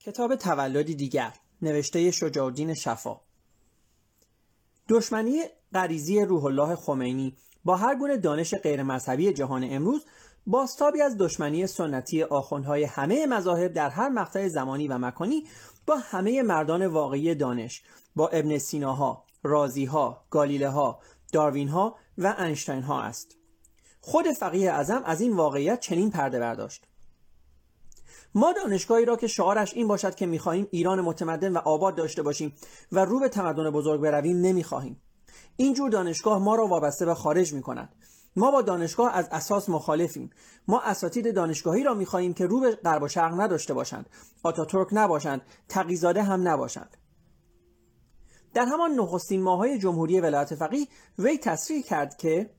کتاب تولدی دیگر نوشته شجاعالدین شفا. دشمنی غریزی روح الله خمینی با هر گونه دانش غیر مذهبی جهان امروز باستابی از دشمنی سنتی آخوندهای همه مذاهب در هر مقطع زمانی و مکانی با همه مردان واقعی دانش با ابن سیناها، رازیها، گالیله ها، داروین ها و انشتین ها است. خود فقیه اعظم از این واقعیت چنین پرده برداشت. ما دانشگاهی را که شعارش این باشد که می‌خواهیم ایران متمدن و آباد داشته باشیم و رو به تمدن بزرگ برویم نمی‌خواهیم. این جور دانشگاه ما را وابسته به خارج می‌کند. ما با دانشگاه از اساس مخالفیم. ما اساتید دانشگاهی را می‌خواهیم که رو به غرب و شرق نداشته باشند. آتاتورک نباشند. تقیزاده هم نباشند. در همان نخستین ماهای جمهوری ولایت فقیه وی تصریح کرد که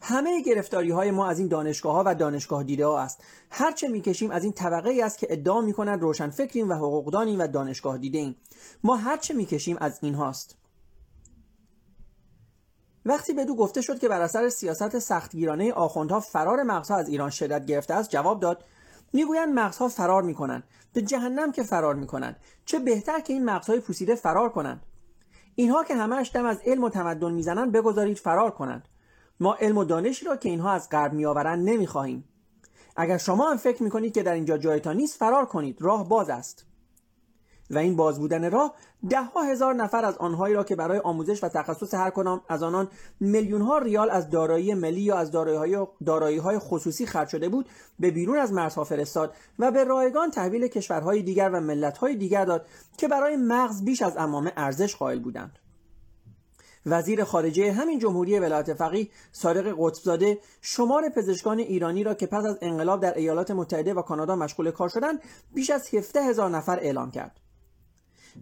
همه گرفتاری های ما از این دانشگاه ها و دانشگاه دیده ها است هرچه می‌کشیم از این طبقه ای است که ادعا می‌کنند روشن فکریم و حقوقدانیم و دانشگاه دیده ایم ما هرچه می‌کشیم از این هاست وقتی به دو گفته شد که بر اثر سیاست سختگیرانه آخوندها فرار مغزها از ایران شدت گرفته است جواب داد می‌گویند مغزها فرار می‌کنند. به جهنم که فرار می‌کنند. چه بهتر که این مغزهای پوسیده فرار کنند. اینها که همهاش دم از علم و تمدن می‌زنند بگذارید فرار کنند. ما علم و دانشی را که اینها از غرب میآورند نمی‌خواهیم. اگر شما هم فکر می‌کنید که در اینجا جایتان نیست فرار کنید. راه باز است. و این باز بودن راه ده ها هزار نفر از آنهایی را که برای آموزش و تخصص هر کدام از آنان میلیون ها ریال از دارایی ملی یا از دارایی های خصوصی خرج شده بود به بیرون از مرزها فرستاد و به رایگان تحویل کشورهای دیگر و ملتهای دیگر داد که برای مغز بیش از امامه ارزش قائل بودند. وزیر خارجه همین جمهوری ولایت فقیه صادق قطبزاده شمار پزشکان ایرانی را که پس از انقلاب در ایالات متحده و کانادا مشغول کار شدند بیش از 17 هزار نفر اعلام کرد.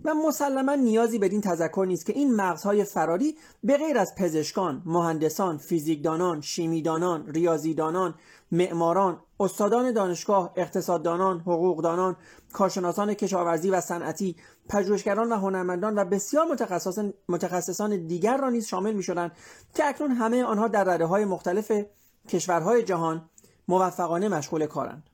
و مسلما نیازی بدین تذکر نیست که این مغزهای فراری به غیر از پزشکان، مهندسان، فیزیکدانان، شیمیدانان، ریاضیدانان، معماران، استادان دانشگاه، اقتصاددانان، حقوقدانان، کارشناسان کشاورزی و صنعتی، پژوهشگران و هنرمندان و بسیار متخصصان دیگر را نیز شامل می شدند که اکنون همه آنها در رده های مختلف کشورهای جهان موفقانه مشغول کارند.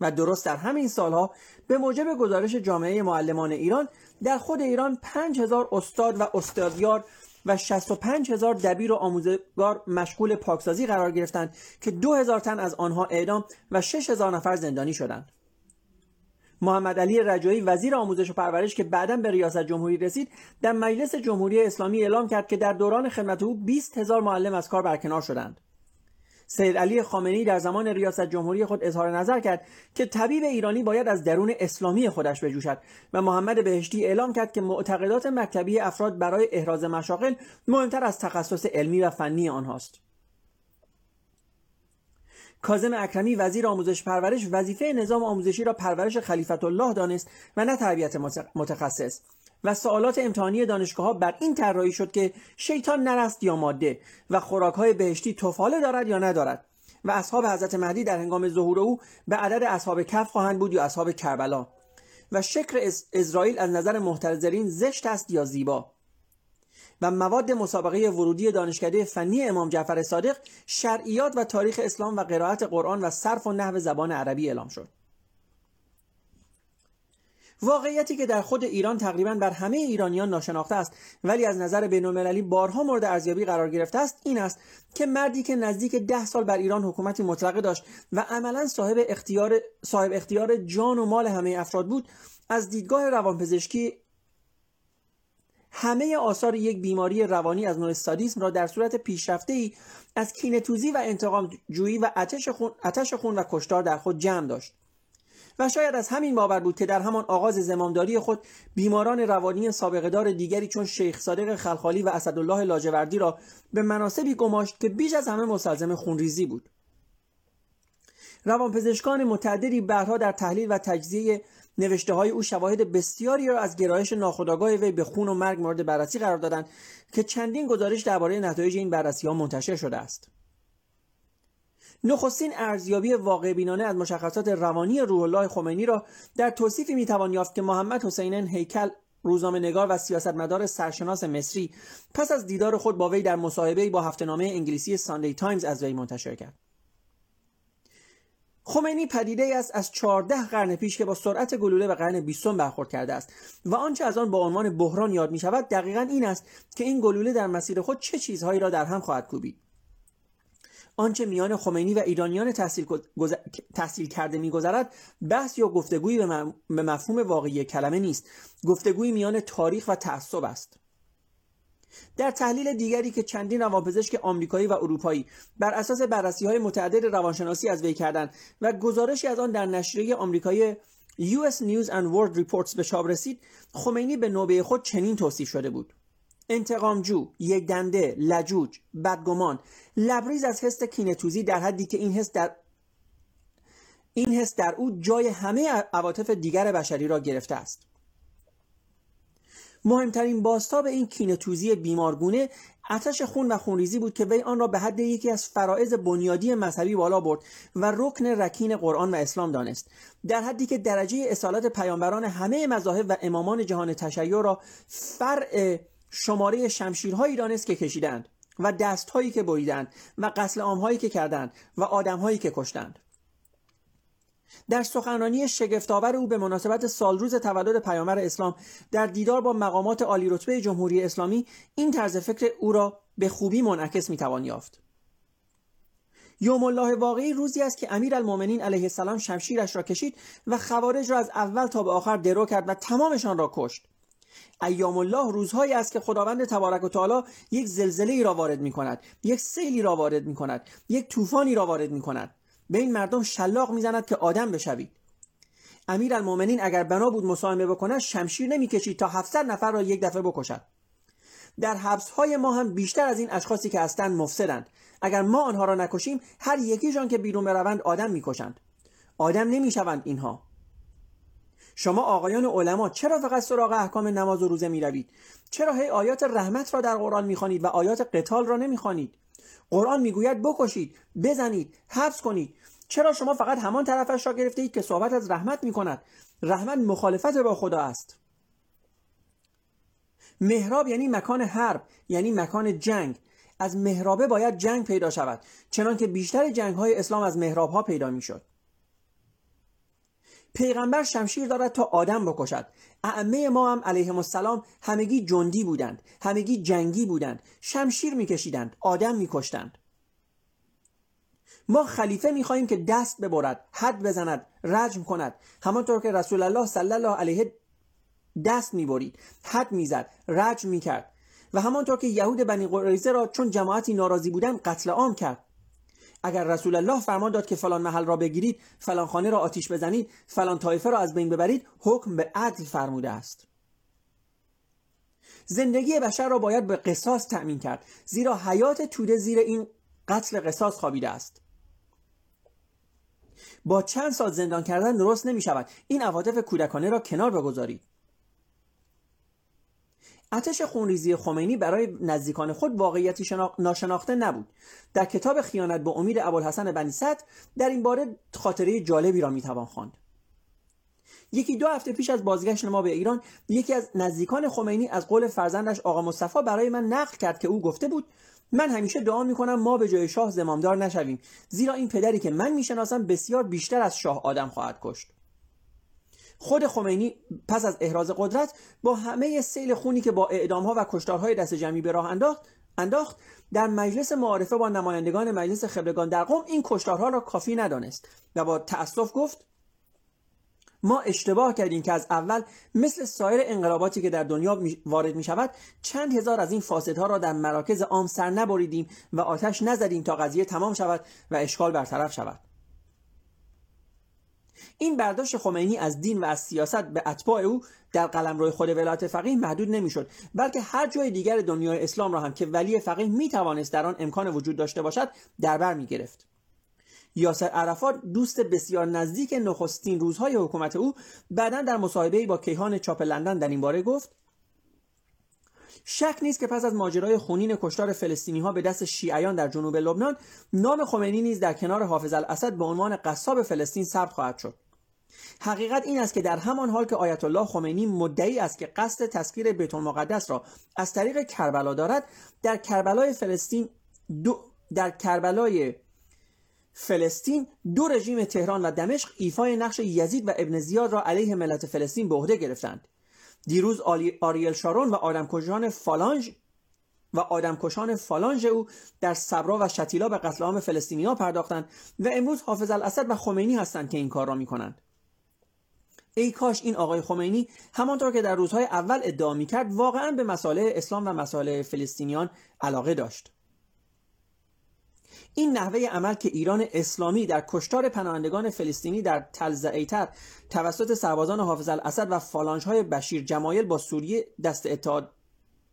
و درست در همین سالها به موجب گزارش جامعه معلمان ایران در خود ایران 5000 استاد و استادیار و 65 هزار دبیر و آموزگار مشغول پاکسازی قرار گرفتند که 2000 تن از آنها اعدام و 6000 نفر زندانی شدند. محمد علی رجایی وزیر آموزش و پرورش که بعدا به ریاست جمهوری رسید در مجلس جمهوری اسلامی اعلام کرد که در دوران خدمت او 20 هزار معلم از کار برکنار شدند. سید علی خامنه‌ای در زمان ریاست جمهوری خود اظهار نظر کرد که طبیب ایرانی باید از درون اسلامی خودش بجوشد و محمد بهشتی اعلام کرد که معتقدات مکتبی افراد برای احراز مشاغل مهمتر از تخصص علمی و فنی آنهاست کاظم اکرمی وزیر آموزش پرورش وظیفه نظام آموزشی را پرورش خلیفت الله دانست و نه تربیت متخصص. و سوالات امتحانی دانشگاه ها بر این طراحی شد که شیطان نرست یا ماده و خوراک های بهشتی توفاله دارد یا ندارد. و اصحاب حضرت مهدی در هنگام ظهور او به عدد اصحاب کف خواهند بود یا اصحاب کربلا. و شکر اسرائیل از نظر محتضرین زشت است یا زیبا. و مواد مسابقه ورودی دانشکده فنی امام جعفر صادق شرعیات و تاریخ اسلام و قرائت قرآن و صرف و نحو زبان عربی اعلام شد. واقعیتی که در خود ایران تقریبا بر همه ایرانیان ناشناخته است ولی از نظر بینالمللی بارها مورد ارزیابی قرار گرفته است این است که مردی که نزدیک ده سال بر ایران حکومتی مطلقه داشت و عملا صاحب اختیار صاحب اختیار جان و مال همه افراد بود از دیدگاه روانپزشکی همه آثار یک بیماری روانی از نوع سادیسم را در صورت پیشرفته ای از کینتوزی و انتقام جویی و آتش خون, خون و کشتار در خود جمع داشت. و شاید از همین باور بود که در همان آغاز زمامداری خود بیماران روانی سابقه دار دیگری چون شیخ صادق خلخالی و اسدالله لاجوردی را به مناسبی گماشت که بیش از همه مستلزم خونریزی بود. روانپزشکان متعددی بارها در تحلیل و تجزیه نوشته های او شواهد بسیاری را از گرایش ناخودآگاه وی به خون و مرگ مورد بررسی قرار دادند که چندین گزارش درباره نتایج این بررسی ها منتشر شده است. نخستین ارزیابی واقع بینانه از مشخصات روانی روح الله خمینی را در توصیفی می‌توان یافت که محمد حسنین هیکل روزنامه نگار و سیاستمدار سرشناس مصری پس از دیدار خود با وی در مصاحبه با هفتهنامه انگلیسی ساندی تایمز از وی منتشر کرد. خمینی پدیده است از 14 قرن پیش که با سرعت گلوله به قرن 20 برخورد کرده است و آنچه از آن با عنوان بحران یاد می شود دقیقا این است که این گلوله در مسیر خود چه چیزهایی را در هم خواهد کوبید. آنچه میان خمینی و ایرانیان تحصیل, تحصیل کرده میگذرد بحث یا گفتگویی به مفهوم واقعی کلمه نیست. گفتگویی میان تاریخ و تعصب است. در تحلیل دیگری که چندین روانپزشک آمریکایی و اروپایی بر اساس بررسی های متعدد روانشناسی از وی کردند و گزارشی از آن در نشریه آمریکایی US News and World Reports به چاپ رسید خمینی به نوبه خود چنین توصیف شده بود انتقامجو، یک دنده، لجوج، بدگمان، لبریز از حس کینتوزی در حدی که این حس در این حس در او جای همه عواطف دیگر بشری را گرفته است. مهمترین باستاب این کینتوزی بیمارگونه اتش خون و خونریزی بود که وی آن را به حد یکی از فرائض بنیادی مذهبی بالا برد و رکن رکین قرآن و اسلام دانست. در حدی که درجه اصالت پیامبران همه مذاهب و امامان جهان تشیع را فرع شماره شمشیرهایی دانست که کشیدند و دستهایی که بریدند و قتل عامهایی که کردند و آدمهایی که کشتند. در سخنرانی شگفتآور او به مناسبت سالروز تولد پیامبر اسلام در دیدار با مقامات عالی رتبه جمهوری اسلامی این طرز فکر او را به خوبی منعکس می‌توان یافت. یوم الله واقعی روزی است که امیر المومنین علیه السلام شمشیرش را کشید و خوارج را از اول تا به آخر درو کرد و تمامشان را کشت. ایام الله روزهایی است که خداوند تبارک و تعالی یک زلزله ای را وارد می کند یک سیلی را وارد می کند یک طوفانی را وارد می کند به این مردم شلاق می‌زند که آدم بشوید. امیر المومنین اگر بنا بود مساهمه بکند شمشیر نمی‌کشید تا 700 نفر را یک دفعه بکشد. در حبس های ما هم بیشتر از این اشخاصی که هستند مفسدند. اگر ما آنها را نکشیم هر یکیشان که بیرون بروند آدم می‌کشند. آدم نمی‌شوند اینها. شما آقایان علما چرا فقط سراغ احکام نماز و روزه می‌روید؟ چرا هی آیات رحمت را در قرآن می‌خوانید و آیات قتال را نمی‌خوانید؟ قرآن می‌گوید بکشید بزنید حبس کنید. چرا شما فقط همان طرفش را گرفته اید که صحبت از رحمت می کند رحمت مخالفت با خدا است. محراب یعنی مکان حرب یعنی مکان جنگ. از محرابه باید جنگ پیدا شود چنانکه بیشتر جنگ های اسلام از محراب ها پیدا می شد پیغمبر شمشیر دارد تا آدم بکشد. ائمه ما هم علیهم السلام همگی جندی بودند همگی جنگی بودند شمشیر میکشیدند آدم میکشتند. ما خلیفه می‌خواهیم که دست ببرد حد بزند رجم کند. همانطور که رسول الله صلی الله علیه دست می‌برید حد می‌زد رجم می‌کرد. و همانطور که یهود بنی قریزه را چون جماعتی ناراضی بودند قتل عام کرد. اگر رسول الله فرمان داد که فلان محل را بگیرید فلان خانه را آتیش بزنید فلان طایفه را از بین ببرید حکم به عدل فرموده است. زندگی بشر را باید به قصاص تأمین کرد زیرا حیات توده زیر این قتل قصاص خوابیده است. با چند سال زندان کردن درست نمی شود این عواطف کودکانه را کنار بگذارید. اتش خونریزی خمینی برای نزدیکان خود واقعیتی ناشناخته نبود. در کتاب خیانت به امید ابوالحسن بنی در این باره خاطره جالبی را می‌توان خواند. یکی دو هفته پیش از بازگشت ما به ایران یکی از نزدیکان خمینی از قول فرزندش آقا مصطفی برای من نقل کرد که او گفته بود من همیشه دعا می‌کنم ما به جای شاه زمامدار نشویم زیرا این پدری که من می‌شناسم بسیار بیشتر از شاه آدم خواهد کشت. خود خمینی پس از احراز قدرت با همه سیل خونی که با اعدامها و کشتارهای دست جمعی به راه انداخت انداخت در مجلس معارفه با نمایندگان مجلس خبرگان در قوم این کشتارها را کافی ندانست و با تأسف گفت ما اشتباه کردیم که از اول مثل سایر انقلاباتی که در دنیا وارد می شود چند هزار از این فاسدها را در مراکز عام سر نبریدیم و آتش نزدیم تا قضیه تمام شود و اشکال برطرف شود. این برداشت خمینی از دین و از سیاست به اتباع او در قلمرو خود ولایت فقیه محدود نمی‌شد بلکه هر جای دیگر دنیای اسلام را هم که ولی فقیه می توانست در آن امکان وجود داشته باشد در بر می گرفت یاسر عرفات دوست بسیار نزدیک نخستین روزهای حکومت او بعدا در مصاحبه با کیهان چاپ لندن در این باره گفت شک نیست که پس از ماجرای خونین کشتار فلسطینی ها به دست شیعیان در جنوب لبنان نام خمینی نیز در کنار حافظ الاسد به عنوان قصاب فلسطین ثبت خواهد شد. حقیقت این است که در همان حال که آیت الله خمینی مدعی است که قصد تسخیر بیت المقدس را از طریق کربلا دارد در کربلای فلسطین دو در کربلای فلسطین دو رژیم تهران و دمشق ایفای نقش یزید و ابن زیاد را علیه ملت فلسطین به عهده گرفتند. دیروز آریل شارون و آدمکشان فالانج و آدمکشان فالانژ او در صبرا و شتیلا به قتل عام فلسطینیا پرداختند و امروز حافظ الاسد و خمینی هستند که این کار را می‌کنند. ای کاش این آقای خمینی همانطور که در روزهای اول ادعا می‌کرد واقعا به مسائل اسلام و مسائل فلسطینیان علاقه داشت. این نحوه عمل که ایران اسلامی در کشتار پناهندگان فلسطینی در تل ایتر توسط سربازان حافظ الاسد و فالانج های بشیر جمایل با سوریه دست اتحاد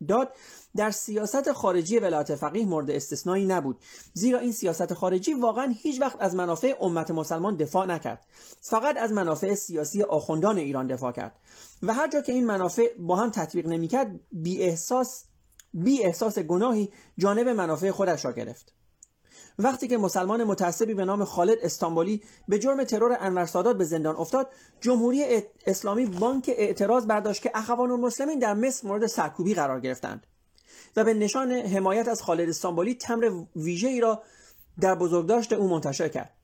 داد در سیاست خارجی ولایت فقیه مورد استثنایی نبود. زیرا این سیاست خارجی واقعا هیچ وقت از منافع امت مسلمان دفاع نکرد. فقط از منافع سیاسی آخوندان ایران دفاع کرد. و هر جا که این منافع با هم تطبیق نمی‌کرد بی احساس بی احساس گناهی جانب منافع خودش را گرفت. وقتی که مسلمان متعصبی به نام خالد استانبولی به جرم ترور انور سادات به زندان افتاد جمهوری اسلامی بانک اعتراض برداشت که اخوان المسلمین در مصر مورد سرکوبی قرار گرفتند و به نشان حمایت از خالد استانبولی تمر ویژه ای را در بزرگداشت او منتشر کرد.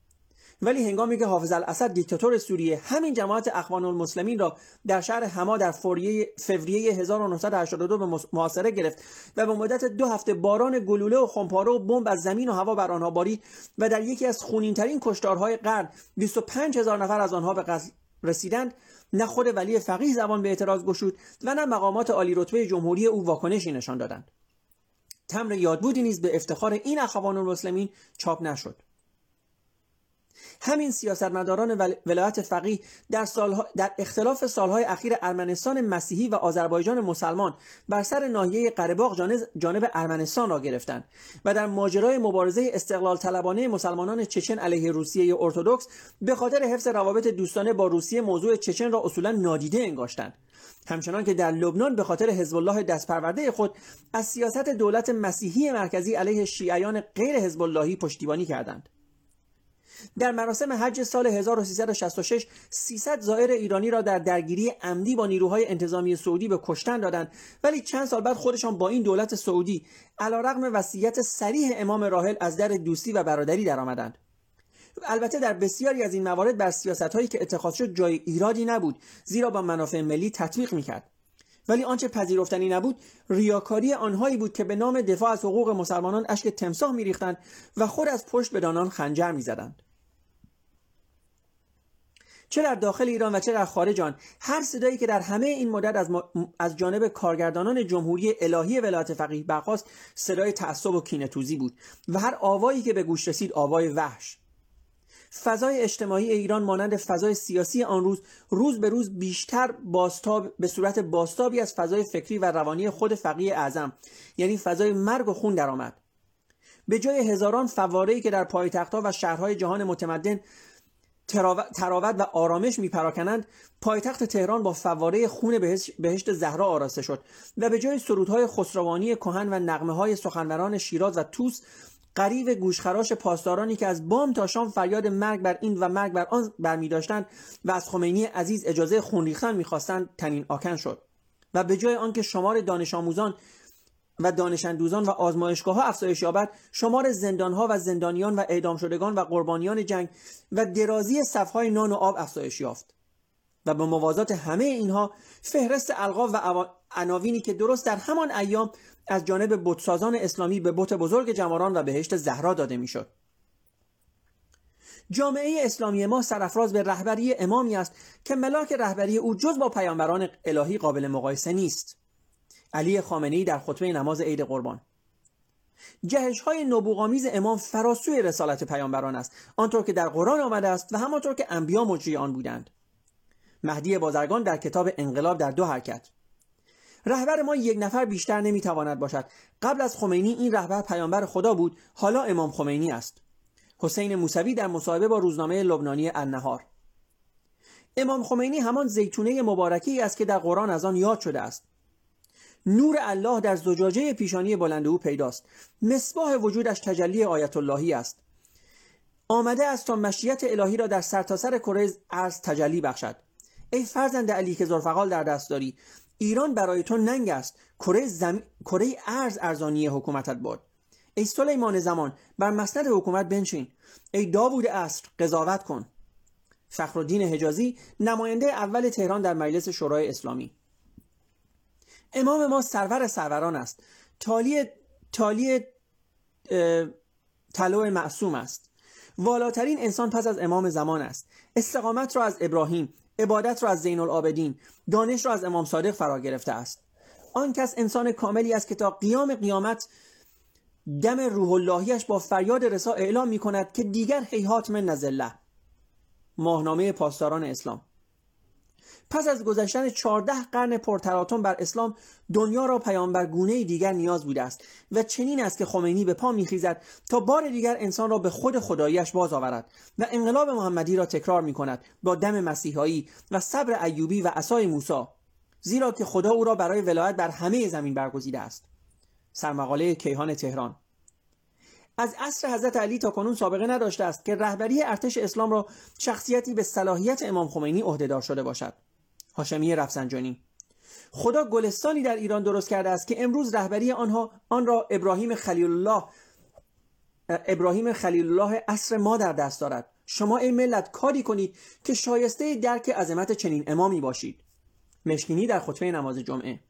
ولی هنگامی که حافظ الاسد دیکتاتور سوریه همین جماعت اخوان المسلمین را در شهر حما در فوریه 1982 به محاصره گرفت و به مدت دو هفته باران گلوله و خمپاره و بمب از زمین و هوا بر آنها بارید و در یکی از خونینترین کشتارهای قرن 25 هزار نفر از آنها به قتل رسیدند. نه خود ولی فقیه زبان به اعتراض گشود و نه مقامات عالی رتبه جمهوری او واکنشی نشان دادند. تمر یادبودی نیز به افتخار این اخوان المسلمین چاپ نشد. همین سیاستمداران ولایت فقیه در, سالها در اختلاف سالهای اخیر ارمنستان مسیحی و آذربایجان مسلمان بر سر ناحیه قرهباغ جانب ارمنستان را گرفتند و در ماجرای مبارزه استقلال طلبانه مسلمانان چچن علیه روسیه ارتودکس به خاطر حفظ روابط دوستانه با روسیه موضوع چچن را اصولا نادیده انگاشتند. همچنان که در لبنان به خاطر حزب الله دستپرورده خود از سیاست دولت مسیحی مرکزی علیه شیعیان غیر حزب اللهی پشتیبانی کردند. در مراسم حج سال 1366 300 زائر ایرانی را در درگیری عمدی با نیروهای انتظامی سعودی به کشتن دادند. ولی چند سال بعد خودشان با این دولت سعودی علیرغم وصیت صریح امام راحل از در دوستی و برادری درآمدند. البته در بسیاری از این موارد بر سیاست هایی که اتخاذ شد جای ایرادی نبود زیرا با منافع ملی تطبیق می‌کرد. ولی آنچه پذیرفتنی نبود ریاکاری آنهایی بود که به نام دفاع از حقوق مسلمانان اشک تمساح میریختند و خود از پشت به دانان خنجر می‌زدند. چه در داخل ایران و چه در خارج آن. هر صدایی که در همه این مدت از, از جانب کارگردانان جمهوری الهی ولایت فقیه برخاست صدای تعصب و کینهتوزی بود و هر آوایی که به گوش رسید آوای وحش. فضای اجتماعی ایران مانند فضای سیاسی آن روز روز به روز بیشتر باستاب به صورت باستابی از فضای فکری و روانی خود فقیه اعظم یعنی فضای مرگ و خون درآمد. به جای هزاران فواره‌ای که در پایتختها و شهرهای جهان متمدن تراوت و آرامش میپراکنند پایتخت تهران با فواره خون بهشت زهرا آراسته شد و به جای سرودهای خسروانی کهن و نقمه های سخنوران شیراز و توس قریب گوشخراش پاسدارانی که از بام تا شام فریاد مرگ بر این و مرگ بر آن برمی داشتند و از خمینی عزیز اجازه خون ریختن می‌خواستند تنین آکن شد و به جای آنکه شمار دانش آموزان و دانشندوزان و آزمایشگاه ها افزایش یابد شمار زندان ها و زندانیان و اعدام شدگان و قربانیان جنگ و درازی صفهای نان و آب افزایش یافت. و به موازات همه اینها فهرست القاب و عناوینی که درست در همان ایام از جانب بتسازان اسلامی به بت بزرگ جماران و بهشت زهرا داده می‌شد. جامعه اسلامی ما سرافراز به رهبری امامی است که ملاک رهبری او جز با پیامبران الهی قابل مقایسه نیست. علی خامنه‌ای در خطبه نماز عید قربان. جهش های نبوغامیز امام فراسوی رسالت پیامبران است. آنطور که در قرآن آمده است و همانطور که انبیا مجری آن بودند. مهدی بازرگان در کتاب انقلاب در دو حرکت. رهبر ما یک نفر بیشتر نمی‌تواند باشد. قبل از خمینی این رهبر پیامبر خدا بود. حالا امام خمینی است. حسین موسوی در مصاحبه با روزنامه لبنانی النهار. امام خمینی همان زیتونه مبارکی است که در قرآن از آن یاد شده است. نور الله در زجاجه پیشانی بلند او پیداست. مصباح وجودش تجلی آیت اللهی است. آمده است تا مشیت الهی را در سرتاسر کره ارز تجلی بخشد. ای فرزند علی که زرفقال در دست داری ایران برای تو ننگ است. کره زم... کره ارز ارزانی حکومتت باد. ای سلیمان زمان بر مسند حکومت بنشین. ای داوود اصر قضاوت کن. فخرالدین حجازی نماینده اول تهران در مجلس شورای اسلامی. امام ما سرور سروران است. تالی تالی طلوع معصوم است. والاترین انسان پس از امام زمان است. استقامت را از ابراهیم عبادت را از زین العابدین دانش را از امام صادق فرا گرفته است. آن کس انسان کاملی است که تا قیام قیامت دم روح اللهیش با فریاد رسا اعلام می کند که دیگر حیحات من نزله. ماهنامه پاسداران اسلام. پس از گذشتن چهارده قرن پرتراتم بر اسلام دنیا را پیامبر گونه دیگر نیاز بوده است و چنین است که خمینی به پا میخیزد تا بار دیگر انسان را به خود خداییش باز آورد و انقلاب محمدی را تکرار می کند با دم مسیحایی و صبر ایوبی و عصای موسی زیرا که خدا او را برای ولایت بر همه زمین برگزیده است. سرمقاله کیهان تهران از عصر حضرت علی تا کنون سابقه نداشته است که رهبری ارتش اسلام را شخصیتی به صلاحیت امام خمینی عهدهدار شده باشد. هاشمی رفسنجانی. خدا گلستانی در ایران درست کرده است که امروز رهبری آنها آن را ابراهیم خلیل الله ابراهیم خلیل الله عصر ما در دست دارد. شما ای ملت کاری کنید که شایسته درک عظمت چنین امامی باشید. مشکینی در خطبه نماز جمعه.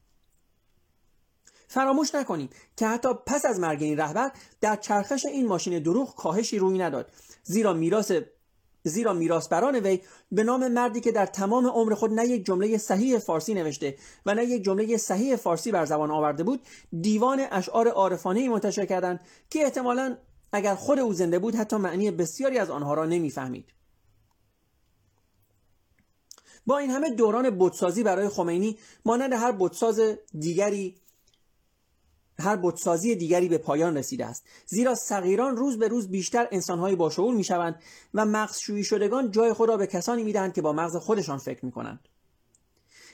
فراموش نکنیم که حتی پس از مرگ این رهبر در چرخش این ماشین دروغ کاهشی روی نداد زیرا میراث زیرا میراثبران وی به نام مردی که در تمام عمر خود نه یک جمله صحیح فارسی نوشته و نه یک جمله صحیح فارسی بر زبان آورده بود دیوان اشعار عارفانه منتشر کردند که احتمالا اگر خود او زنده بود حتی معنی بسیاری از آنها را نمی‌فهمید. با این همه دوران بودسازی برای خمینی مانند هر بودساز دیگری هر بودسازی دیگری به پایان رسیده است. زیرا صغیران روز به روز بیشتر انسانهای باشعور می‌شوند و مغزشویی شدگان جای خود را به کسانی می‌دهند که با مغز خودشان فکر می‌کنند.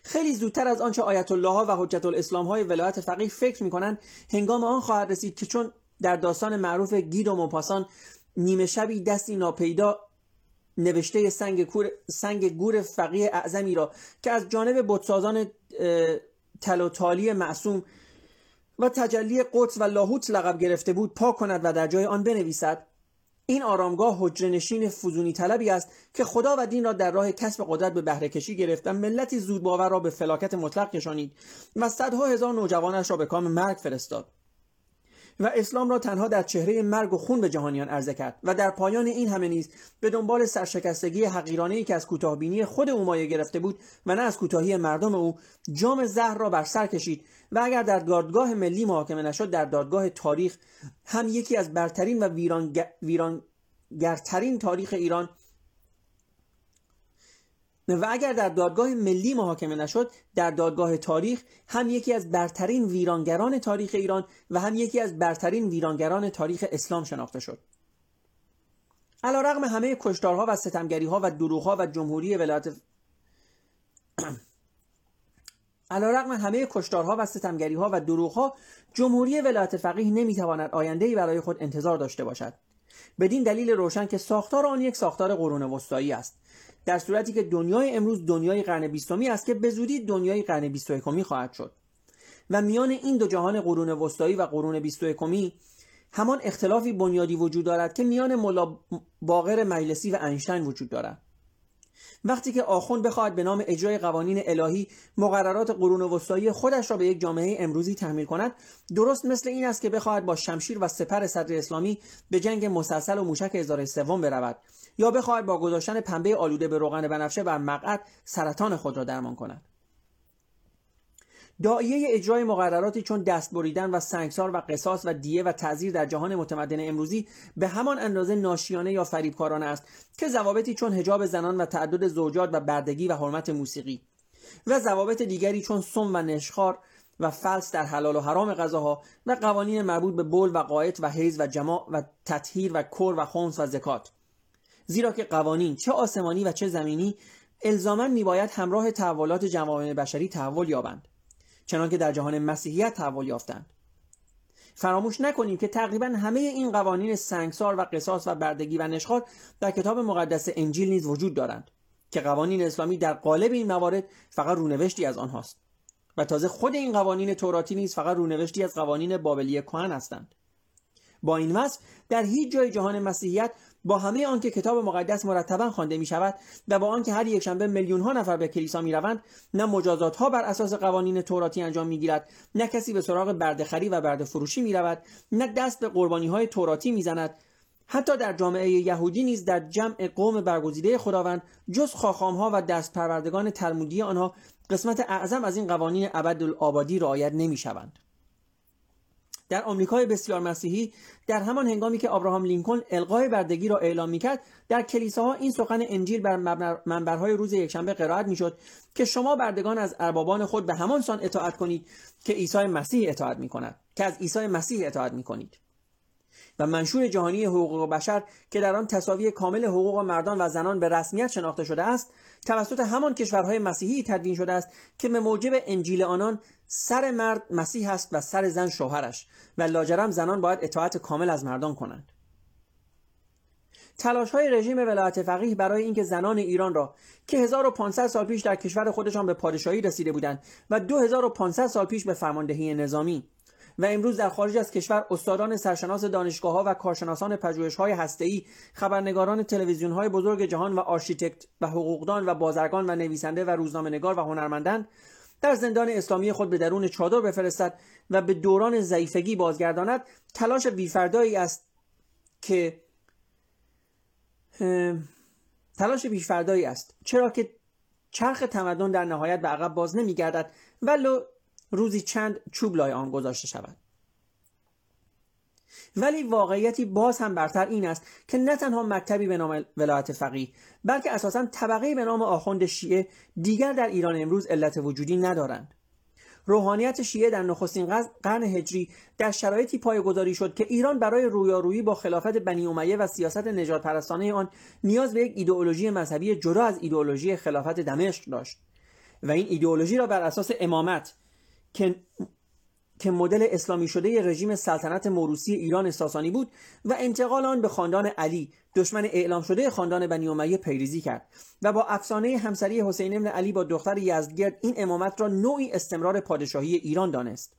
خیلی زودتر از آنچه آیت الله ها و حجت الاسلام های ولایت فقیه فکر می‌کنند هنگام آن خواهد رسید که چون در داستان معروف گید و مپاسان نیمه شبی دستی ناپیدا نوشته سنگ, سنگ گور فقیه اعظمی را که از جانب بتسازان تلوتالی معصوم و تجلی قدس و لاهوت لقب گرفته بود پاک کند و در جای آن بنویسد. این آرامگاه حجره نشین فزونی طلبی است که خدا و دین را در راه کسب قدرت به بهره کشی گرفت و ملتی زود باور را به فلاکت مطلق کشانید و صدها هزار نوجوانش را به کام مرگ فرستاد. و اسلام را تنها در چهره مرگ و خون به جهانیان عرضه کرد و در پایان این همه نیز به دنبال سرشکستگی حقیرانه که از کوتاهبینی خود او مایه گرفته بود و نه از کوتاهی مردم او جام زهر را بر سر کشید و اگر در دادگاه ملی محاکمه نشد در دادگاه تاریخ هم یکی از برترین و ویرانگرترین تاریخ ایران و اگر در دادگاه ملی محاکمه نشد در دادگاه تاریخ هم یکی از برترین ویرانگران تاریخ ایران و هم یکی از برترین ویرانگران تاریخ اسلام شناخته شد. علا رقم همه کشتارها و ستمگریها و دروغها و جمهوری ولایت علا رقم همه کشتارها و ستمگریها و دروغها جمهوری ولایت فقیه نمی‌تواند آینده‌ای برای خود انتظار داشته باشد. بدین دلیل روشن که ساختار آن یک ساختار قرون وسطایی است. در صورتی که دنیای امروز دنیای قرن بیستمی است که به زودی دنیای قرن بیست خواهد شد. و میان این دو جهان قرون وسطایی و قرون بیست همان اختلافی بنیادی وجود دارد که میان ملا باقر مجلسی و انشتین وجود دارد. وقتی که آخوند بخواهد به نام اجرای قوانین الهی مقررات قرون وسطایی خودش را به یک جامعه امروزی تحمیل کند درست مثل این است که بخواهد با شمشیر و سپر صدر اسلامی به جنگ مسلسل و موشک هزار سوم برود یا بخواهد با گذاشتن پنبه آلوده به روغن بنفشه بر مقعد سرطان خود را درمان کند. دائیه اجرای مقرراتی چون دست بریدن و سنگسار و قصاص و دیه و تعذیر در جهان متمدن امروزی به همان اندازه ناشیانه یا فریبکارانه است که ضوابطی چون حجاب زنان و تعدد زوجات و بردگی و حرمت موسیقی و ضوابط دیگری چون سم و نشخار و فلس در حلال و حرام غذاها و قوانین مربوط به بول و قایت و حیز و جماع و تطهیر و کر و خونس و زکات. زیرا که قوانین چه آسمانی و چه زمینی الزاما میباید همراه تحولات جوامع بشری تحول یابند. چنانکه در جهان مسیحیت تحول یافتند. فراموش نکنیم که تقریبا همه این قوانین سنگسار و قصاص و بردگی و نشخار در کتاب مقدس انجیل نیز وجود دارند که قوانین اسلامی در قالب این موارد فقط رونوشتی از آنهاست و تازه خود این قوانین توراتی نیز فقط رونوشتی از قوانین بابلی کهن هستند. با این وصف در هیچ جای جهان مسیحیت با همه آنکه کتاب مقدس مرتبا خوانده می شود و با آنکه هر یک شنبه میلیون ها نفر به کلیسا می روند نه مجازات ها بر اساس قوانین توراتی انجام می گیرد نه کسی به سراغ بردهخری و برده فروشی می رود نه دست به قربانی های توراتی می زند حتی در جامعه یهودی نیز در جمع قوم برگزیده خداوند جز خاخام ها و دست پروردگان تلمودی آنها قسمت اعظم از این قوانین ابدالآبادی رعایت نمی شوند. در آمریکای بسیار مسیحی در همان هنگامی که ابراهام لینکلن القای بردگی را اعلام می‌کرد در کلیساها این سخن انجیل بر منبرهای روز یکشنبه قرائت می‌شد که شما بردگان از اربابان خود به همان سان اطاعت کنید که عیسی مسیح اطاعت می‌کند که از عیسی مسیح اطاعت می‌کنید. و منشور جهانی حقوق بشر که در آن تصاوی کامل حقوق مردان و زنان به رسمیت شناخته شده است توسط همان کشورهای مسیحی تدوین شده است که به موجب انجیل آنان سر مرد مسیح است و سر زن شوهرش و لاجرم زنان باید اطاعت کامل از مردان کنند. تلاش های رژیم ولایت فقیه برای اینکه زنان ایران را که 1500 سال پیش در کشور خودشان به پادشاهی رسیده بودند و 2500 سال پیش به فرماندهی نظامی و امروز در خارج از کشور استادان سرشناس دانشگاه ها و کارشناسان پژوهش های هسته‌ای خبرنگاران تلویزیون های بزرگ جهان و آرشیتکت و حقوقدان و بازرگان و نویسنده و روزنامه‌نگار و هنرمندان در زندان اسلامی خود به درون چادر بفرستد و به دوران ضعیفگی بازگرداند. تلاش بیفردایی است که تلاش بیفردایی است. چرا که چرخ تمدن در نهایت به عقب باز نمیگردد ولو روزی چند چوب لای آن گذاشته شود. ولی واقعیتی باز هم برتر این است که نه تنها مکتبی به نام ولایت فقیه بلکه اساسا طبقه به نام آخوند شیعه دیگر در ایران امروز علت وجودی ندارند. روحانیت شیعه در نخستین قرن هجری در شرایطی پایگذاری شد که ایران برای رویارویی با خلافت بنی امیه و سیاست نجات پرستانه آن نیاز به یک ایدئولوژی مذهبی جدا از ایدئولوژی خلافت دمشق داشت. و این ایدئولوژی را بر اساس امامت که که مدل اسلامی شده رژیم سلطنت موروسی ایران ساسانی بود و انتقال آن به خاندان علی دشمن اعلام شده خاندان بنی امیه پیریزی کرد و با افسانه همسری حسین ابن علی با دختر یزدگرد این امامت را نوعی استمرار پادشاهی ایران دانست.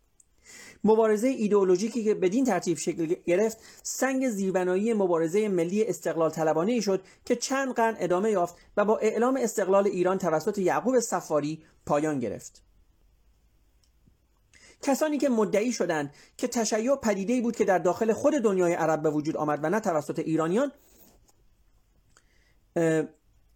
مبارزه ایدئولوژیکی که بدین ترتیب شکل گرفت سنگ زیربنایی مبارزه ملی استقلال طلبانه ای شد که چند قرن ادامه یافت و با اعلام استقلال ایران توسط یعقوب صفاری پایان گرفت. کسانی که مدعی شدند که تشیع پدیده‌ای بود که در داخل خود دنیای عرب به وجود آمد و نه توسط ایرانیان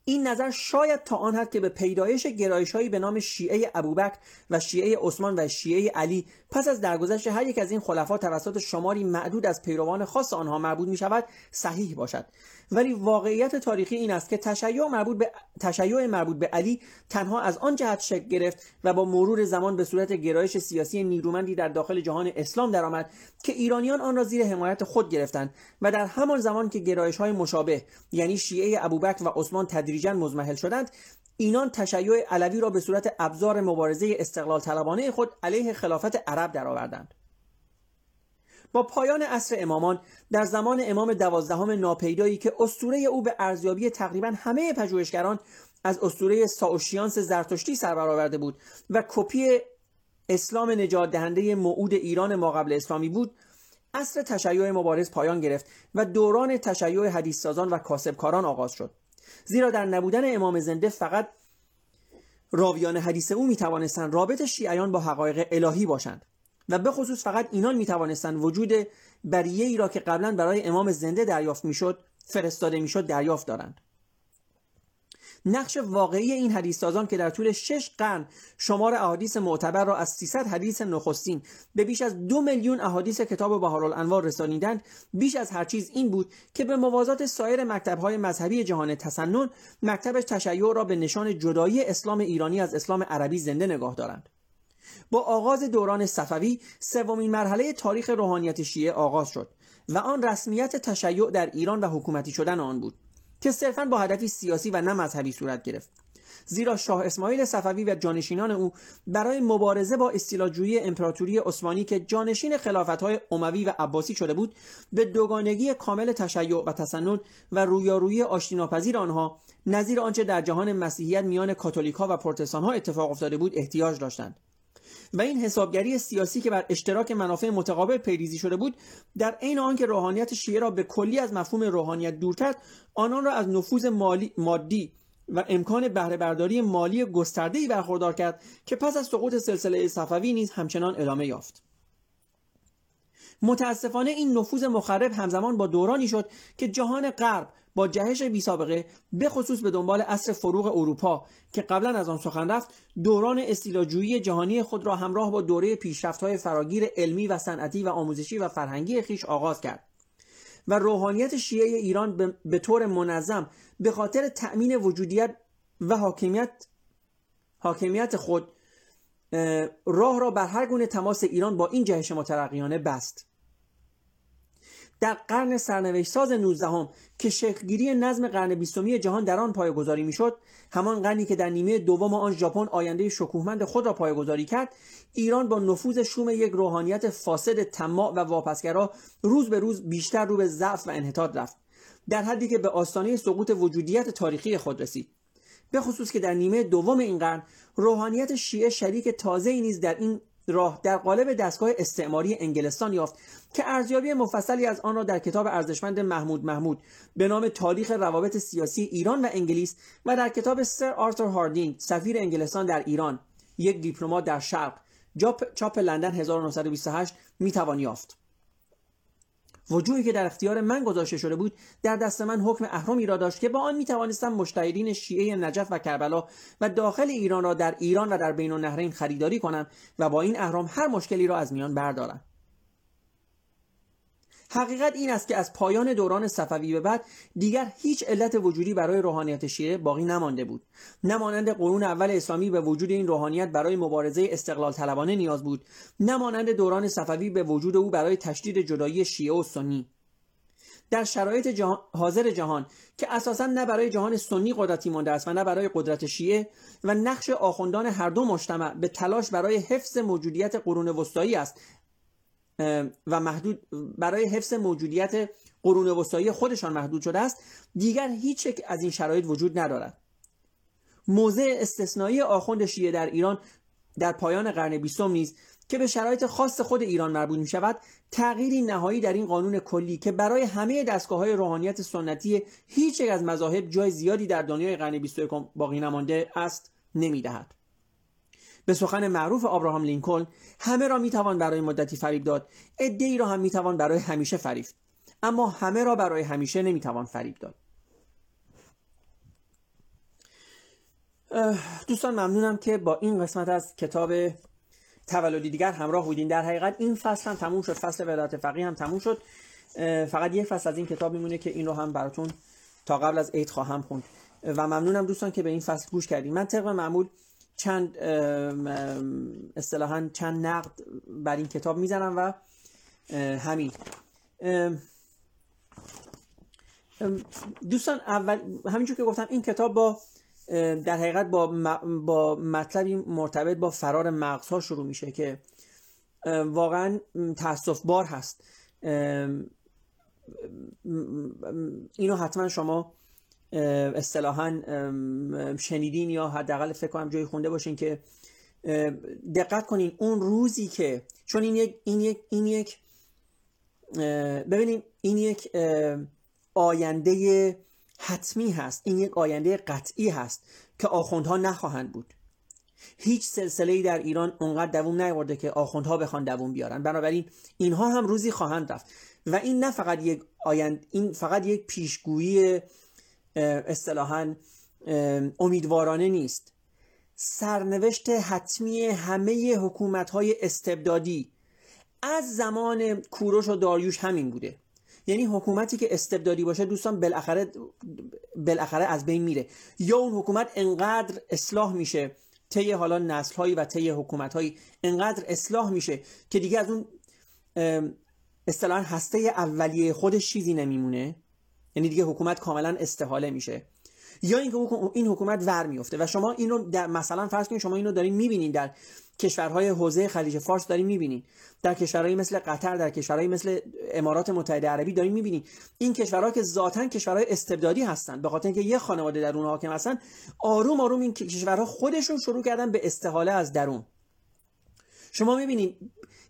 این نظر شاید تا آن حد که به پیدایش گرایش هایی به نام شیعه ابوبکر و شیعه عثمان و شیعه علی پس از درگذشت هر یک از این خلفا توسط شماری معدود از پیروان خاص آنها مربوط می شود صحیح باشد. ولی واقعیت تاریخی این است که تشیع مربوط به تشیع مربوط به علی تنها از آن جهت شکل گرفت و با مرور زمان به صورت گرایش سیاسی نیرومندی در داخل جهان اسلام درآمد که ایرانیان آن را زیر حمایت خود گرفتند و در همان زمان که گرایش های مشابه یعنی شیعه ابوبکر و عثمان تدریجا مزمحل شدند اینان تشیع علوی را به صورت ابزار مبارزه استقلال طلبانه خود علیه خلافت عرب درآوردند. با پایان عصر امامان در زمان امام دوازدهم ناپیدایی که اسطوره او به ارزیابی تقریبا همه پژوهشگران از اسطوره ساوشیانس زرتشتی سر برآورده بود و کپی اسلام نجات دهنده موعود ایران ما قبل اسلامی بود عصر تشیع مبارز پایان گرفت و دوران تشیع حدیث سازان و کاسبکاران آغاز شد. زیرا در نبودن امام زنده فقط راویان حدیث او می توانستند رابط شیعیان با حقایق الهی باشند. و به خصوص فقط اینان می توانستند وجود بریه ای را که قبلا برای امام زنده دریافت می‌شد فرستاده می‌شد دریافت دارند. نقش واقعی این حدیث سازان که در طول شش قرن شمار احادیث معتبر را از 300 حدیث نخستین به بیش از دو میلیون احادیث کتاب بهارالانوار رسانیدند بیش از هر چیز این بود که به موازات سایر مکتبهای مذهبی جهان تسنن مکتبش تشیع را به نشان جدایی اسلام ایرانی از اسلام عربی زنده نگاه دارند. با آغاز دوران صفوی سومین مرحله تاریخ روحانیت شیعه آغاز شد و آن رسمیت تشیع در ایران و حکومتی شدن آن بود که صرفا با هدفی سیاسی و نه مذهبی صورت گرفت. زیرا شاه اسماعیل صفوی و جانشینان او برای مبارزه با استیلاجویی امپراتوری عثمانی که جانشین خلافتهای اموی و عباسی شده بود به دوگانگی کامل تشیع و تسنن و رویارویی آشتیناپذیر آنها نظیر آنچه در جهان مسیحیت میان کاتولیکها و پروتستانها اتفاق افتاده بود احتیاج داشتند. و این حسابگری سیاسی که بر اشتراک منافع متقابل پیریزی شده بود در عین آنکه روحانیت شیعه را به کلی از مفهوم روحانیت دور کرد آنان را از نفوذ مالی مادی و امکان بهره برداری مالی گسترده‌ای برخوردار کرد که پس از سقوط سلسله صفوی نیز همچنان ادامه یافت. متاسفانه این نفوذ مخرب همزمان با دورانی شد که جهان غرب با جهش بی سابقه به خصوص به دنبال اصر فروغ اروپا که قبلا از آن سخن رفت دوران استیلاجویی جهانی خود را همراه با دوره های فراگیر علمی و صنعتی و آموزشی و فرهنگی خیش آغاز کرد. و روحانیت شیعه ایران به طور منظم به خاطر تأمین وجودیت و حاکمیت حاکمیت خود راه را بر هر گونه تماس ایران با این جهش مترقیانه بست. در قرن سرنوشت ساز 19 هم که شکلگیری نظم قرن بیستمی جهان در آن پایگذاری می‌شد همان قرنی که در نیمه دوم آن ژاپن آینده شکوهمند خود را پایگذاری کرد ایران با نفوذ شوم یک روحانیت فاسد طماع و واپسگرا روز به روز بیشتر رو به ضعف و انحطاط رفت در حدی که به آستانه سقوط وجودیت تاریخی خود رسید. به خصوص که در نیمه دوم این قرن روحانیت شیعه شریک تازه نیز در این راه در قالب دستگاه استعماری انگلستان یافت که ارزیابی مفصلی از آن را در کتاب ارزشمند محمود محمود به نام تاریخ روابط سیاسی ایران و انگلیس و در کتاب سر آرتور هاردینگ سفیر انگلستان در ایران یک دیپلمات در شرق چاپ لندن 1928 می‌توان یافت. وجوهی که در اختیار من گذاشته شده بود در دست من حکم اهرمی را داشت که با آن می‌توانستم مشتهدین شیعه نجف و کربلا و داخل ایران را در ایران و در بین النهرین خریداری کنم و با این اهرام هر مشکلی را از میان بردارم. حقیقت این است که از پایان دوران صفوی به بعد دیگر هیچ علت وجودی برای روحانیت شیعه باقی نمانده بود. نمانند قرون اول اسلامی به وجود این روحانیت برای مبارزه استقلال طلبانه نیاز بود. نمانند دوران صفوی به وجود او برای تشدید جدایی شیعه و سنی. در شرایط جهان، حاضر جهان که اساسا نه برای جهان سنی قدرتی مانده است و نه برای قدرت شیعه و نقش آخوندان هر دو مجتمع به تلاش برای حفظ موجودیت قرون وسطایی است و محدود برای حفظ موجودیت قرون وسطایی خودشان محدود شده است دیگر هیچ یک از این شرایط وجود ندارد موضع استثنایی آخوند شیعه در ایران در پایان قرن بیستم نیز که به شرایط خاص خود ایران مربوط می شود تغییری نهایی در این قانون کلی که برای همه دستگاه های روحانیت سنتی هیچ یک از مذاهب جای زیادی در دنیای قرن 21 باقی نمانده است نمی دهد. به سخن معروف آبراهام لینکلن همه را می‌توان برای مدتی فریب داد. ای را هم می‌توان برای همیشه فریب اما همه را برای همیشه نمی‌توان فریب داد. دوستان ممنونم که با این قسمت از کتاب تولدی دیگر همراه بودین. در حقیقت این فصل هم تموم شد. فصل ولایت فقیه هم تموم شد. فقط یک فصل از این کتاب میمونه که این رو هم براتون تا قبل از عید خواهم خوند. و ممنونم دوستان که به این فصل گوش کردیم من طبق معمول چند اصطلاحا چند نقد بر این کتاب می‌زنم و همین. دوستان اول همینجور که گفتم این کتاب با در حقیقت با, با مطلبی مرتبط با فرار مغزها شروع میشه که واقعا تاسف بار هست. اینو حتما شما اصطلاحا شنیدین یا حداقل فکر کنم جایی خونده باشین که دقت کنین اون روزی که چون این یک این یک این یک ببینید این یک آینده حتمی هست این یک آینده قطعی هست که آخوندها نخواهند بود. هیچ سلسله ای در ایران اونقدر دووم نیورده که آخوندها بخوان دووم بیارن. بنابراین اینها هم روزی خواهند رفت. و این نه فقط یک آیند این فقط یک پیشگویی اصطلاحا امیدوارانه نیست. سرنوشت حتمی همه حکومت های استبدادی از زمان کوروش و داریوش همین بوده. یعنی حکومتی که استبدادی باشه دوستان بالاخره بالاخره از بین میره. یا اون حکومت انقدر اصلاح میشه طی حالا نسل هایی و طی حکومت هایی انقدر اصلاح میشه که دیگه از اون اصطلاحا هسته اولیه خودش چیزی نمیمونه. یعنی دیگه حکومت کاملا استحاله میشه. یا اینکه این حکومت ور میفته و شما این رو در مثلا فرض کنید شما اینو دارین می‌بینین در کشورهای حوزه خلیج فارس دارین می‌بینین. در کشورهایی مثل قطر در کشورهایی مثل امارات متحده عربی دارین می‌بینین. این کشورها که ذاتا کشورهای استبدادی هستن به خاطر اینکه یه خانواده در اون حاکم هستن آروم آروم این کشورها خودشون شروع کردن به استحاله از درون. شما می‌بینید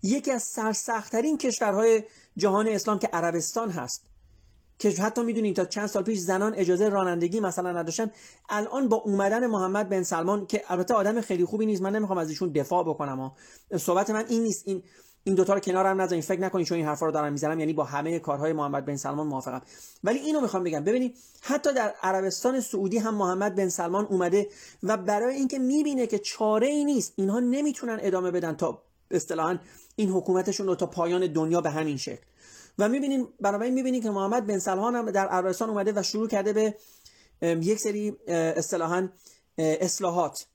یکی از سرسختترین کشورهای جهان اسلام که عربستان هست. که حتی می‌دونید تا چند سال پیش زنان اجازه رانندگی مثلا نداشتن الان با اومدن محمد بن سلمان که البته آدم خیلی خوبی نیست من نمی‌خوام از ایشون دفاع بکنم ها. صحبت من این نیست این این دوتا رو کنار هم نذارین فکر نکنید چون این حرفا رو دارم می‌زنم یعنی با همه کارهای محمد بن سلمان موافقم. ولی اینو می‌خوام بگم ببینید حتی در عربستان سعودی هم محمد بن سلمان اومده و برای اینکه می‌بینه که چاره ای نیست اینها نمی‌تونن ادامه بدن تا اصطلاحا این حکومتشون رو تا پایان دنیا به همین شکل. و می‌بینیم بنابراین می‌بینیم که محمد بن سلمان هم در عربستان اومده و شروع کرده به یک سری اصطلاحا اصلاحات.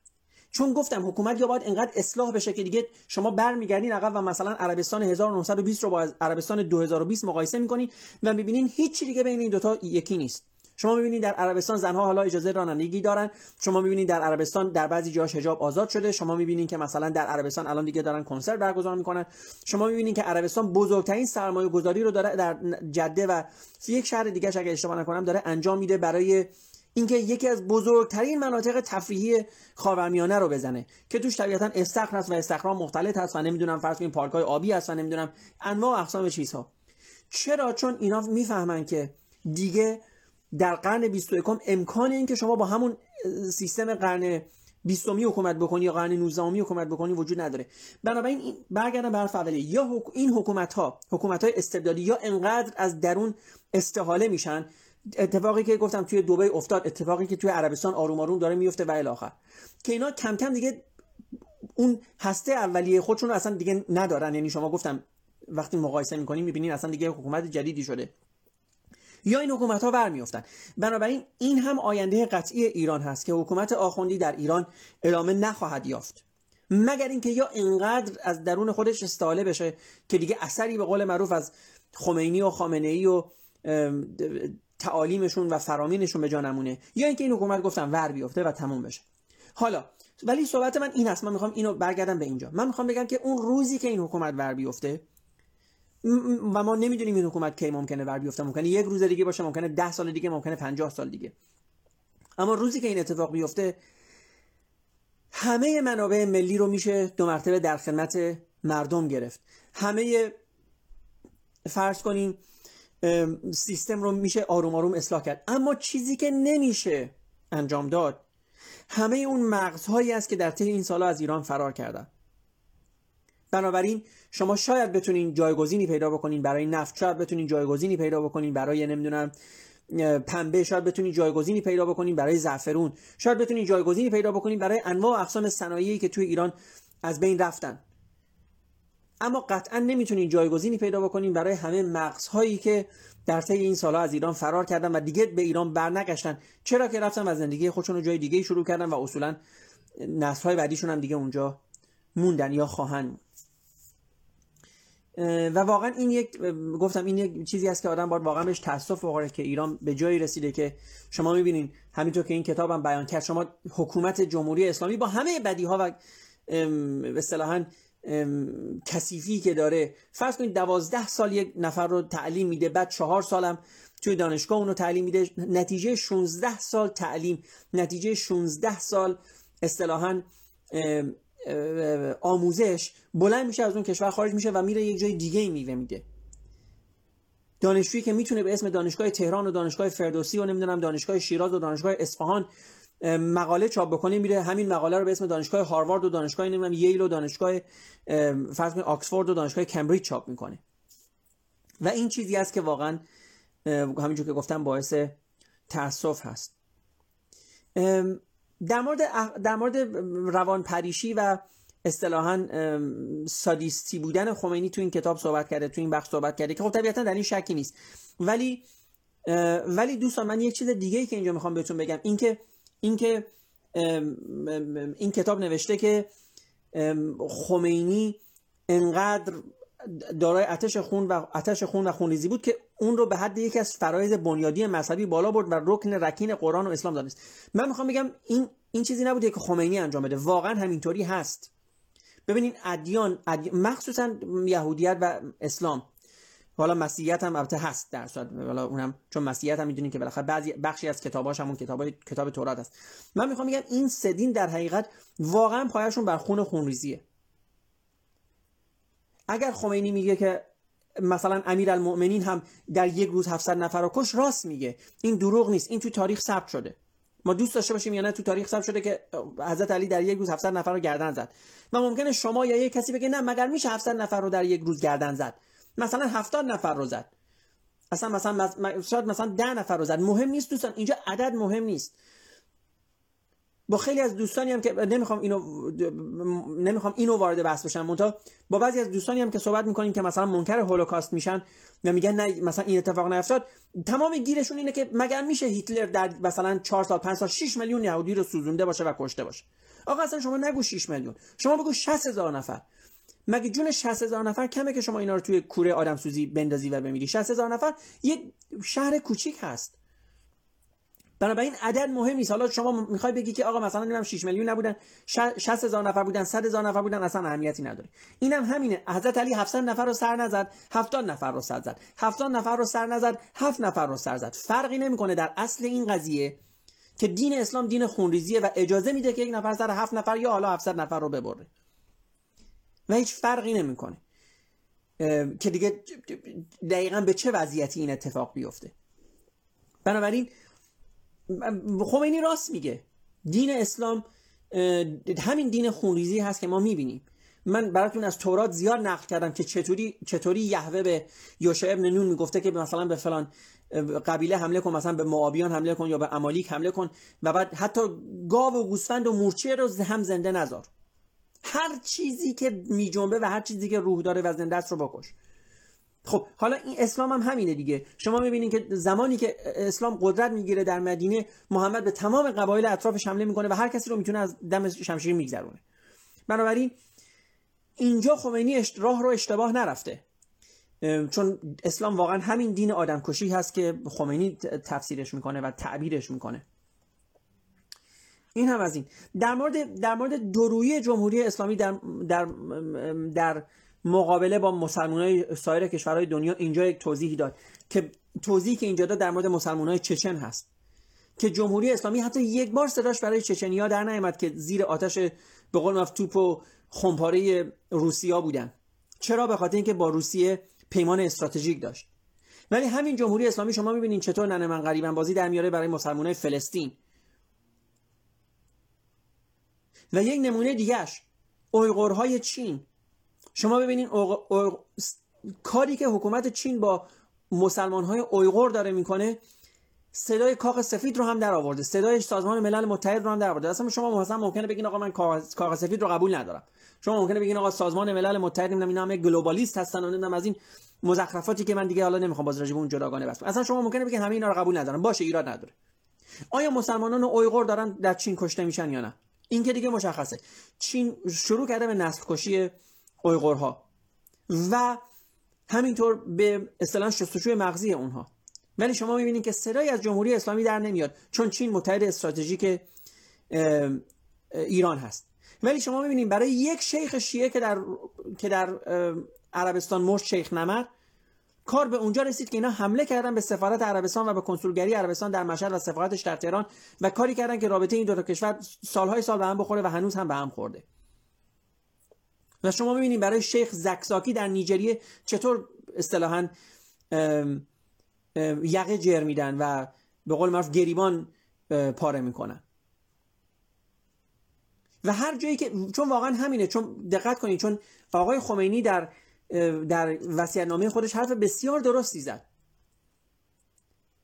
چون گفتم حکومت یا باید انقدر اصلاح بشه که دیگه شما برمیگردین عقب و مثلا عربستان 1920 رو با عربستان 2020 مقایسه می‌کنین و می‌بینین هیچی دیگه بین این دوتا یکی نیست. شما می‌بینید در عربستان زنها حالا اجازه رانندگی دارن. شما می‌بینید در عربستان در بعضی جاش حجاب آزاد شده. شما می‌بینید که مثلا در عربستان الان دیگه دارن کنسرت برگزار می‌کنن. شما می‌بینید که عربستان بزرگترین سرمایه گذاری رو داره در جده و یک شهر دیگه اگه اشتباه نکنم داره انجام میده برای اینکه یکی از بزرگترین مناطق تفریحی خاورمیانه رو بزنه که توش طبیعتا استخر هست و استخرام مختلط هست و نمی‌دونم فرض کنیم پارک های آبی هست و نمی‌دونم انواع اقسام چیزها. چرا؟ چون اینا می‌فهمن که دیگه در قرن 21 امکان این که شما با همون سیستم قرن 20 حکومت بکنی یا قرن 19 حکومت بکنی وجود نداره. بنابراین برگردم به حرف اولیه یا این حکومت ها حکومت های استبدادی یا انقدر از درون استحاله میشن؟ اتفاقی که گفتم توی دبی افتاد اتفاقی که توی عربستان آروم آروم داره میفته و الاخر که اینا کم کم دیگه اون هسته اولیه خودشون اصلا دیگه ندارن. یعنی شما گفتم وقتی مقایسه می‌کنیم می‌بینین اصلا دیگه حکومت جدیدی شده. یا این حکومت ها برمیافتن. بنابراین این هم آینده قطعی ایران هست که حکومت آخوندی در ایران ادامه نخواهد یافت. مگر اینکه یا اینقدر از درون خودش استاله بشه که دیگه اثری به قول معروف از خمینی و خامنه ای و تعالیمشون و فرامینشون به جا نمونه یا اینکه این حکومت گفتم ور بیفته و تموم بشه. حالا ولی صحبت من این هست من می‌خوام اینو برگردم به اینجا. من می‌خوام بگم که اون روزی که این حکومت ور بیفته و ما نمی‌دونیم این حکومت کی ممکنه ور بیفته ممکنه یک روز دیگه باشه ممکنه ده سال دیگه ممکنه 50 سال دیگه. اما روزی که این اتفاق بیفته همه منابع ملی رو میشه دو مرتبه در خدمت مردم گرفت. همه فرض کنیم سیستم رو میشه آروم آروم اصلاح کرد. اما چیزی که نمیشه انجام داد همه اون مغزهایی است که در طی این سالها از ایران فرار کردن. بنابراین شما شاید بتونین جایگزینی پیدا بکنین برای نفت شاید بتونین جایگزینی پیدا بکنین برای نمی‌دونم پنبه شاید بتونین جایگزینی پیدا بکنین برای زعفرون شاید بتونین جایگزینی پیدا بکنین برای انواع اقسام صنایعی که توی ایران از بین رفتن. اما قطعا نمی‌تونین جایگزینی پیدا بکنین برای همه مغزهایی که در طی این سالها از ایران فرار کردن و دیگه به ایران برنگشتن. چرا که رفتن و زندگی خودشون رو جای دیگه شروع کردن و اصولا نسل‌های بعدیشون هم دیگه اونجا موندن یا خواهند و واقعا این یک گفتم این یک چیزی است که آدم باید واقعا بهش تاسف بخوره که ایران به جایی رسیده که شما می‌بینین همینطور که این کتابم بیان کرد شما حکومت جمهوری اسلامی با همه بدی ها و اصطلاحا کثیفی که داره فرض کنید دوازده سال یک نفر رو تعلیم میده بعد چهار سالم توی دانشگاه اونو تعلیم میده نتیجه 16 سال تعلیم نتیجه 16 سال اصطلاحا آموزش بلند میشه از اون کشور خارج میشه و میره یک جای دیگه ای میوه میده. دانشجویی که می‌تونه به اسم دانشگاه تهران و دانشگاه فردوسی و نمی‌دونم دانشگاه شیراز و دانشگاه اصفهان مقاله چاپ بکنه میره همین مقاله رو به اسم دانشگاه هاروارد و دانشگاه نمی‌دونم ییل و دانشگاه فرض آکسفورد و دانشگاه کمبریج چاپ می‌کنه. و این چیزی است که واقعا همینجور که گفتم باعث تاسف هست. در مورد در مورد روان پریشی و اصطلاحا سادیستی بودن خمینی تو این کتاب صحبت کرده تو این بخش صحبت کرده که خب طبیعتا در این شکی نیست. ولی ولی دوستان من یک چیز دیگه ای که اینجا می‌خوام بهتون بگم اینکه اینکه این کتاب نوشته که خمینی انقدر دارای آتش خون و آتش خون و خونریزی بود که اون رو به حد یکی از فرایض بنیادی مذهبی بالا برد و رکن رکین قرآن و اسلام دانست. من می‌خوام بگم این این چیزی نبوده که خمینی انجام بده. واقعا همینطوری هست. ببینین ادیان, ادیان مخصوصا یهودیت و اسلام. حالا مسیحیت هم البته هست در صورت حالا اونم چون مسیحیت هم می‌دونین که بالاخره بعضی بخشی از کتاباش همون کتاب کتاب تورات است من می‌خوام بگم این سدین در حقیقت واقعا پایشون بر خون خونریزیه. اگر خمینی میگه که مثلا امیرالمؤمنین هم در یک روز 700 نفر رو کش راست میگه. این دروغ نیست. این تو تاریخ ثبت شده. ما دوست داشته باشیم یا نه تو تاریخ ثبت شده که حضرت علی در یک روز 700 نفر رو گردن زد. و ممکنه شما یا یک کسی بگه نه مگر میشه 700 نفر رو در یک روز گردن زد؟ مثلا 70 نفر رو زد. اصلا مثلا شاید مثلا 10 نفر رو زد. مهم نیست دوستان اینجا عدد مهم نیست. با خیلی از دوستانی هم که نمی‌خوام اینو نمی‌خوام اینو وارد بحث بشم. منتها با بعضی از دوستانی هم که صحبت می‌کنیم که مثلا منکر هولوکاست میشن و میگن نه مثلا این اتفاق نیفتاد تمام گیرشون اینه که مگر میشه هیتلر در مثلا 4 سال 5 سال 6 میلیون یهودی رو سوزونده باشه و کشته باشه؟ آقا اصلا شما نگو 6 میلیون. شما بگو 60 هزار نفر. مگه جون 60 هزار نفر کمه که شما اینا رو توی کوره آدم سوزی بندازی و بمیری؟ 60 هزار نفر یک شهر کوچیک هست. بنابراین عدد مهم نیست. حالا شما می‌خوای بگی که آقا مثلا نمی‌دونم 6 میلیون نبودن 60 هزار نفر بودن 100 هزار نفر بودن اصلا اهمیتی نداره. اینم هم همینه. حضرت علی 700 نفر رو سر نزد 70 نفر رو سر زد. 70 نفر رو سر نزد 7 نفر رو سر زد. فرقی نمی‌کنه در اصل این قضیه که دین اسلام دین خونریزیه و اجازه میده که یک نفر سر 7 نفر یا حالا 700 نفر رو ببره. و هیچ فرقی نمی‌کنه. که دیگه دقیقا به چه وضعیتی این اتفاق بیفته. بنابراین خمینی راست میگه. دین اسلام همین دین خونریزی هست که ما می‌بینیم. من براتون از تورات زیاد نقل کردم که چطوری چطوری یهوه به یوشع ابن نون می‌گفته که مثلا به فلان قبیله حمله کن مثلا به معابیان حمله کن یا به امالیک حمله کن و بعد حتی گاو و گوسفند و مورچه رو هم زنده نذار. هر چیزی که میجنبه و هر چیزی که روح داره و زنده است رو بکش. خب حالا این اسلام هم همینه دیگه. شما می‌بینید که زمانی که اسلام قدرت می‌گیره در مدینه محمد به تمام قبایل اطرافش حمله می‌کنه و هر کسی رو می‌تونه از دم شمشیر میگذرونه. بنابراین اینجا خمینی راه رو اشتباه نرفته. چون اسلام واقعا همین دین آدمکشی هست که خمینی تفسیرش می‌کنه و تعبیرش می‌کنه. این هم از این. در مورد در مورد درویی جمهوری اسلامی در در در مقابله با مسلمان سایر کشورهای دنیا اینجا یک توضیحی داد که توضیحی که اینجا داد در مورد مسلمان های چچن هست. که جمهوری اسلامی حتی یک بار صداش برای چچنیا در نیامد که زیر آتش به قول توپ و خمپاره روسیا بودن. چرا؟ به خاطر اینکه با روسیه پیمان استراتژیک داشت. ولی همین جمهوری اسلامی شما می‌بینید چطور ننه من غریبا بازی در میاره برای مسلمان فلسطین. و یک نمونه دیگهش اویغورهای چین. شما ببینید کاری که حکومت چین با مسلمان های اویغور داره می‌کنه صدای کاخ سفید رو هم در آورده. صدای سازمان ملل متحد رو هم در آورده. اصلا شما مثلا ممکنه بگین آقا من کاخ سفید رو قبول ندارم. شما ممکنه بگین آقا سازمان ملل متحد نمی‌دونم اینا همه گلوبالیست هستن و نمی‌دونم از این مزخرفاتی که من دیگه حالا نمی‌خوام باز راجع اون جداگانه بس اصلا شما ممکنه بگین همه اینا رو قبول ندارم. باشه ایراد نداره. آیا مسلمانان اویغور دارن در چین کشته میشن یا نه؟ این که دیگه مشخصه. چین شروع کرده به نسل کشی اویغورها. و همینطور به اصطلاح شستشوی مغزی اونها. ولی شما می‌بینید که صدایی از جمهوری اسلامی در نمیاد چون چین متحد استراتژیک ایران هست. ولی شما می‌بینید برای یک شیخ شیعه که در که در عربستان مرد شیخ نمر کار به اونجا رسید که اینا حمله کردن به سفارت عربستان و به کنسولگری عربستان در مشهد و سفارتش در تهران و کاری کردن که رابطه این دو تا کشور سالهای سال به هم بخوره و هنوز هم به هم خورده. و شما می‌بینید برای شیخ زکزاکی در نیجریه چطور اصطلاحا یقه جر میدن و به قول معروف گریبان پاره می‌کنن. و هر جایی که چون واقعا همینه چون دقت کنید چون آقای خمینی در در نامه خودش حرف بسیار درستی زد.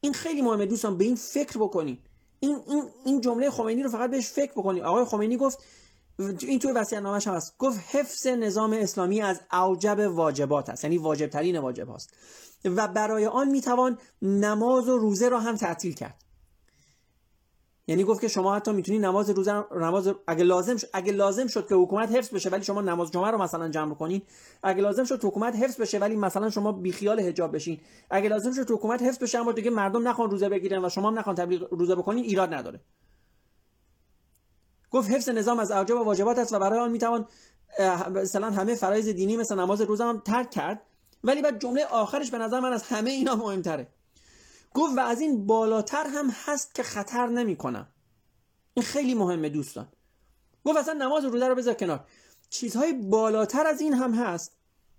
این خیلی مهمه دوستان به این فکر بکنید. این این این جمله خمینی رو فقط بهش فکر بکنید. آقای خمینی گفت این توی وصیت نامش هم هست. گفت حفظ نظام اسلامی از اوجب واجبات است. یعنی واجب ترین واجب هست و برای آن می‌توان نماز و روزه را هم تعطیل کرد. یعنی گفت که شما حتی می‌تونید نماز روزه نماز اگه لازم شد اگه لازم شد که حکومت حفظ بشه ولی شما نماز جمعه رو مثلا جمع کنین اگه لازم شد حکومت حفظ بشه ولی مثلا شما بیخیال حجاب بشین. اگه لازم شد حکومت حفظ بشه اما دیگه مردم نخوان روزه بگیرن و شما هم نخوان تبلیغ روزه بکنین ایراد نداره. گفت حفظ نظام از اوجب و واجبات است و برای آن می‌توان مثلا همه فرایض دینی مثل نماز روزه هم ترک کرد. ولی بعد جمله آخرش به نظر من از همه اینا مهمتره. گفت و از این بالاتر هم هست که خطر نمی‌کنم. این خیلی مهمه دوستان. گفت اصلا نماز روزه رو بذار کنار. چیزهای بالاتر از این هم هست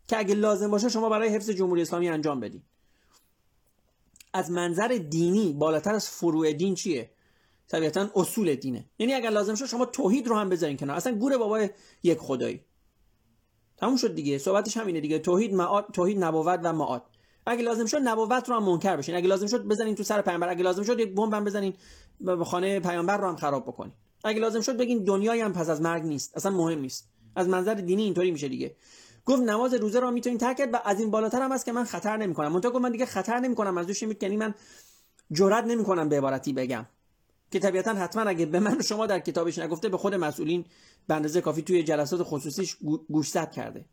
که اگه لازم باشه شما برای حفظ جمهوری اسلامی انجام بدید از منظر دینی بالاتر از فروع دین چیه؟ طبیعتا اصول دینه. یعنی اگر لازم شد شما توحید رو هم بذارین کنار. اصلا گور بابای یک خدایی. تموم شد دیگه. صحبتش همینه دیگه. توحید معاد توحید نبوت و معاد. اگه لازم شد نبوت رو هم منکر بشین. اگه لازم شد بزنین تو سر پیامبر. اگه لازم شد یک بمب هم بزنین به خانه پیامبر رو هم خراب بکنین. اگه لازم شد بگین دنیایی هم پس از مرگ نیست. اصلا مهم نیست. از منظر دینی اینطوری میشه دیگه. گفت نماز روزه رو می‌تونین ترک کرد و از این بالاتر هم هست که من خطر نمی‌کنم. منتها گفت من دیگه خطر نمی‌کنم. از دوش یعنی من جرئت نمی‌کنم به عبارتی بگم. که طبیعتا حتما اگه به من شما در کتابش نگفته به خود مسئولین به کافی توی جلسات خصوصیش گوشزد کرده.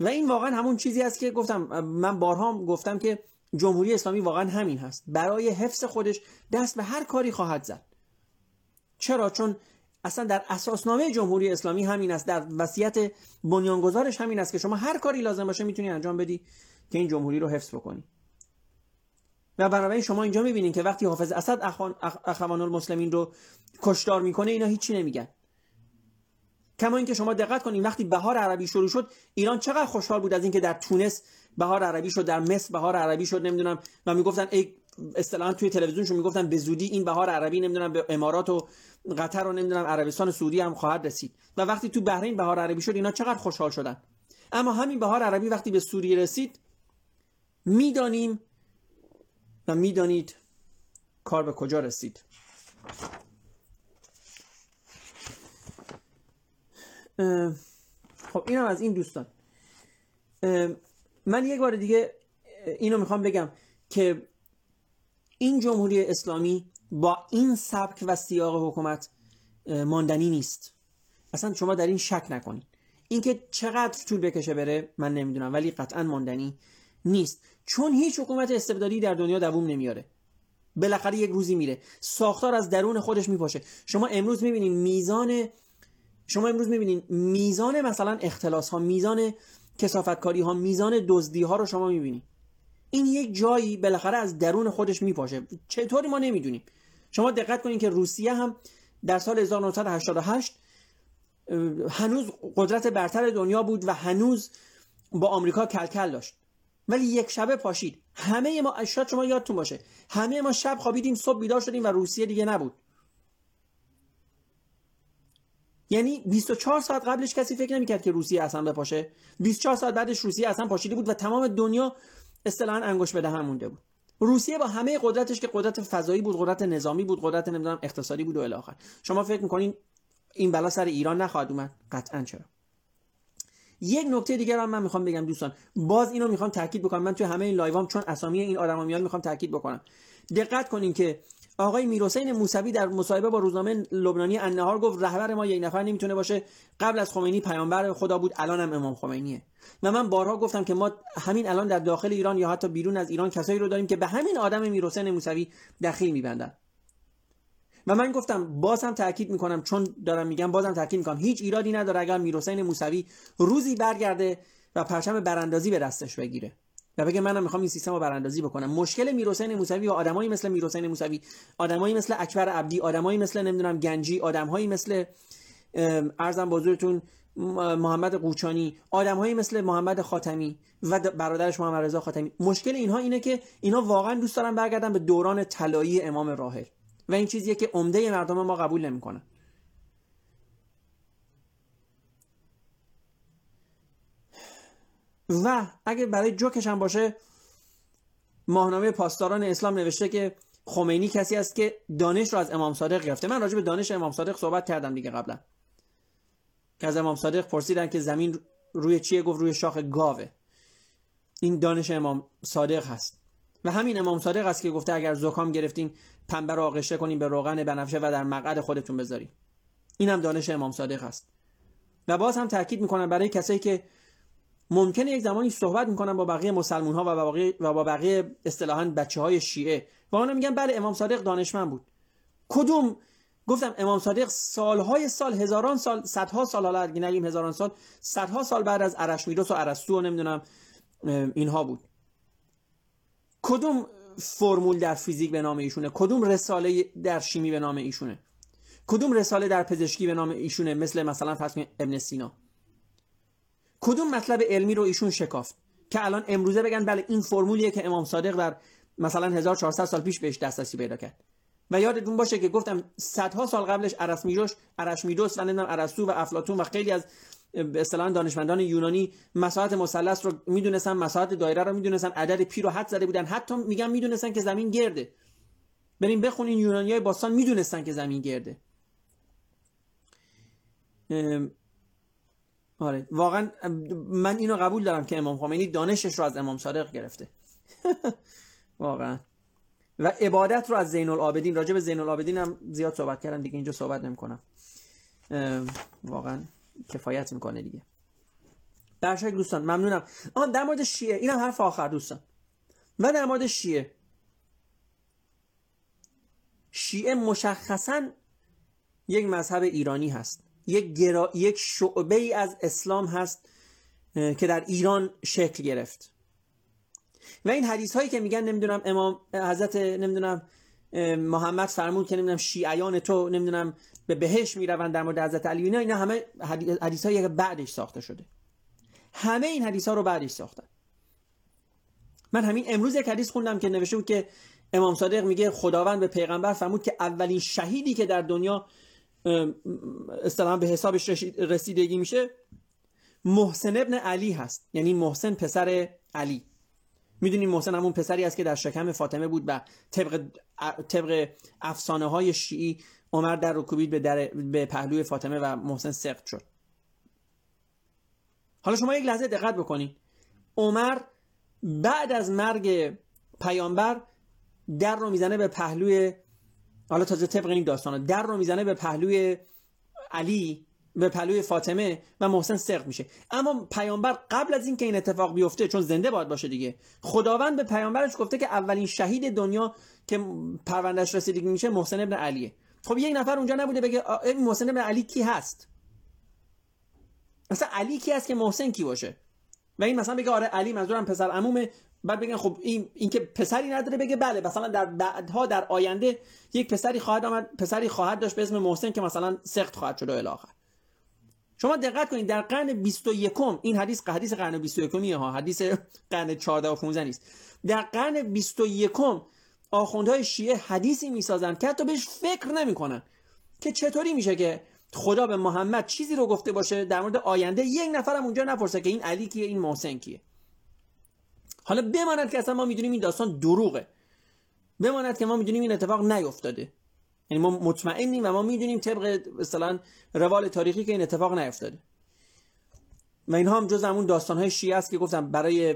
و این واقعا همون چیزی است که گفتم من بارها گفتم که جمهوری اسلامی واقعا همین هست. برای حفظ خودش دست به هر کاری خواهد زد. چرا؟ چون اصلا در اساسنامه جمهوری اسلامی همین است در وصیت بنیانگذارش همین است که شما هر کاری لازم باشه می‌تونی انجام بدی که این جمهوری رو حفظ بکنی. و بنابراین شما اینجا می‌بینید که وقتی حافظ اسد اخوان المسلمین رو کشتار می‌کنه اینا هیچی نمیگن. کما اینکه شما دقت کنید وقتی بهار عربی شروع شد ایران چقدر خوشحال بود از اینکه در تونس بهار عربی شد در مصر بهار عربی شد نمی‌دونم. و می‌گفتن ای اصطلاحا توی تلویزیونشون می‌گفتن به زودی این بهار عربی نمی‌دونم به امارات و قطر و نمی‌دونم عربستان سعودی هم خواهد رسید. و وقتی تو بحرین بهار عربی شد اینا چقدر خوشحال شدن. اما همین بهار عربی وقتی به سوریه رسید می‌دانیم و می‌دانید کار به کجا رسید. خب اینم از این دوستان. من یک بار دیگه اینو می‌خوام بگم که این جمهوری اسلامی با این سبک و سیاق حکومت ماندنی نیست. اصلا شما در این شک نکنید. اینکه چقدر طول بکشه بره من نمی‌دونم ولی قطعا ماندنی. نیست. چون هیچ حکومت استبدادی در دنیا دووم نمیاره. بالاخره یک روزی میره. ساختار از درون خودش میپاشه. شما امروز می‌بینید میزان شما امروز می‌بینید میزان مثلا اختلاس ها میزان کسافتکاری ها میزان دزدی ها رو شما می‌بینید این یک جایی بالاخره از درون خودش میپاشه. چطوری ما نمی‌دونیم. شما دقت کنید که روسیه هم در سال 1988 هنوز قدرت برتر دنیا بود و هنوز با آمریکا کلکل داشت. ولی یک شبه پاشید. همه ما شاید شما یادتون باشه. همه ما شب خوابیدیم صبح بیدار شدیم و روسیه دیگه نبود. یعنی 24 ساعت قبلش کسی فکر نمی‌کرد که روسیه اصلا بپاشه. 24 ساعت بعدش روسیه اصلا پاشیده بود و تمام دنیا اصطلاحا انگوش به دهن مونده بود. روسیه با همه قدرتش که قدرت فضایی بود قدرت نظامی بود قدرت نمی‌دونم اقتصادی بود و الی شما فکر می‌کنین این بلا سر ایران نخواهد اومد؟ قطعا چرا؟ یک نکته دیگر هم من می‌خوام بگم دوستان. باز اینو می‌خوام تاکید بکنم. من توی همه این لایوام چون اسامی این آدما میاد می‌خوام تاکید بکنم. دقت کنین که آقای میرحسین موسوی در مصاحبه با روزنامه لبنانی النهار گفت رهبر ما یک نفر نمی‌تونه باشه. قبل از خمینی پیامبر خدا بود الان هم امام خمینیه. و من بارها گفتم که ما همین الان در داخل ایران یا حتی بیرون از ایران کسایی رو داریم که به همین آدم میرحسین موسوی دخیل میبندن. و من گفتم بازم تاکید می‌کنم چون دارم میگم بازم تاکید می‌کنم. هیچ ایرادی نداره اگر میرحسین موسوی روزی برگرده و پرچم براندازی به دستش بگیره. و بگه منم می‌خوام این سیستم رو براندازی بکنم. مشکل میرحسین موسوی و آدمایی مثل میرحسین موسوی آدمایی مثل اکبر عبدی آدمایی مثل نمی‌دونم گنجی آدمهایی مثل ارزم بزرگتون محمد قوچانی آدمهایی مثل محمد خاتمی و برادرش محمد رضا خاتمی. مشکل اینها اینه که اینها واقعا دوست دارن برگردن به دوران طلایی امام راحل. و این چیزیه که عمده مردم ما قبول نمی‌کنن و اگه برای جوکش هم باشه ماهنامه پاسداران اسلام نوشته که خمینی کسی است که دانش رو از امام صادق گرفته. من راجع به دانش امام صادق صحبت کردم دیگه قبلا. که از امام صادق پرسیدن که زمین روی چیه؟ گفت روی شاخ گاوه. این دانش امام صادق هست. و همین امام صادق است که گفته اگر زکام گرفتین پنبه رو آغشته کنین به روغن بنفشه و در مقعد خودتون بذارین. این هم دانش امام صادق هست و باز هم تاکید می‌کنم برای کسایی که ممکنه یک زمانی صحبت می‌کنن با بقیه مسلمون ها و با بقیه و با بقیه اصطلاحا بچه های شیعه. و اونا میگن بله امام صادق دانشمند بود. کدوم؟ گفتم امام صادق سالهای سال هزاران سال صدها سال حالا نگیم هزاران سال صدها سال بعد از ارشمیدس و ارسطو و نمی‌دونم اینها بود. کدوم فرمول در فیزیک به نام ایشونه؟ کدوم رساله در شیمی به نام ایشونه؟ کدوم رساله در پزشکی به نام ایشونه؟ مثل مثلا فرض ابن سینا. کدوم مطلب علمی رو ایشون شکافت؟ که الان امروزه بگن بله این فرمولیه که امام صادق در مثلا 1400 سال پیش بهش دسترسی پیدا کرد. و یادتون باشه که گفتم صدها سال قبلش ارسمیدس ارشمیدس و نمی‌دونم ارسطو و افلاطون و خیلی از به دانشمندان یونانی مساحت مثلث رو می‌دونستن مساحت دایره رو می‌دونستن عدد پی رو حد زده بودن. حتی میگن می‌دونستن که زمین گرده. بریم بخونین یونانیای باستان می‌دونستن که زمین گرده. آره. واقعا من اینو قبول دارم که امام خمینی دانشش رو از امام صادق گرفته. واقعا. و عبادت رو از زین العابدین راجع به زین العابدین هم زیاد صحبت کردن دیگه اینجا صحبت نمی‌کنم. واقعا. کفایت می‌کنه دیگه. در دوستان ممنونم. آن در مورد شیعه اینم حرف آخر دوستان. و در مورد شیعه. شیعه مشخصا یک مذهب ایرانی هست. یک, گرا... یک شعبه ای از اسلام هست که در ایران شکل گرفت. و این حدیث هایی که میگن نمی‌دونم امام حضرت نمی‌دونم محمد فرمود که نمی‌دونم شیعیان تو نمی‌دونم به بهش می‌روند در مورد حضرت علی. اینا اینا همه حدیث هایی بعدش ساخته شده. همه این حدیث ها رو بعدش ساختن. من همین امروز یک حدیث خوندم که نوشته بود که امام صادق میگه خداوند به پیغمبر فرمود که اولین شهیدی که در دنیا اصطلاحا به حسابش رسیدگی میشه محسن ابن علی هست. یعنی محسن پسر علی. می‌دونیم محسن همون پسری است که در شکم فاطمه بود و طبق, طبق افسانه های شیعی عمر در رکوبید به, در... به پهلوی فاطمه و محسن سقط شد. حالا شما یک لحظه دقت بکنید عمر بعد از مرگ پیامبر در رو می‌زنه به پهلوی حالا تازه طبق این داستان در رو می‌زنه به پهلوی علی به پهلوی فاطمه و محسن سرق میشه. اما پیامبر قبل از اینکه این اتفاق بیفته چون زنده باید باشه دیگه خداوند به پیامبرش گفته که اولین شهید دنیا که پروندهش رسیدگی میشه محسن ابن علیه. خب یک نفر اونجا نبوده بگه این محسن ابن علی کی هست؟ مثلا علی کی هست که محسن کی باشه؟ و این مثلا بگه آره علی منظورم پسر عمومه. بعد بگن خب این اینکه پسری نداره بگه بله مثلا در بعدها در آینده یک پسری خواهد آمد پسری خواهد داشت به اسم محسن که مثلا سخت خواهد شد و الی شما دقت کنید در قرن 21 این حدیث حدیث قرن 21 ها حدیث قرن 14 و 15 نیست. در قرن 21 آخوندهای شیعه حدیثی می‌سازن که حتی بهش فکر نمی‌کنن که چطوری میشه که خدا به محمد چیزی رو گفته باشه در مورد آینده. یک نفرم اونجا نپرسه که این علی کیه این محسن کیه. حالا بماند که اصلا ما می‌دونیم این داستان دروغه. بماند که ما می‌دونیم این اتفاق نیفتاده. یعنی ما مطمئنیم و ما می‌دونیم طبق مثلا روال تاریخی که این اتفاق نیفتاده. و اینها هم جز همون داستان های شیعه است که گفتم برای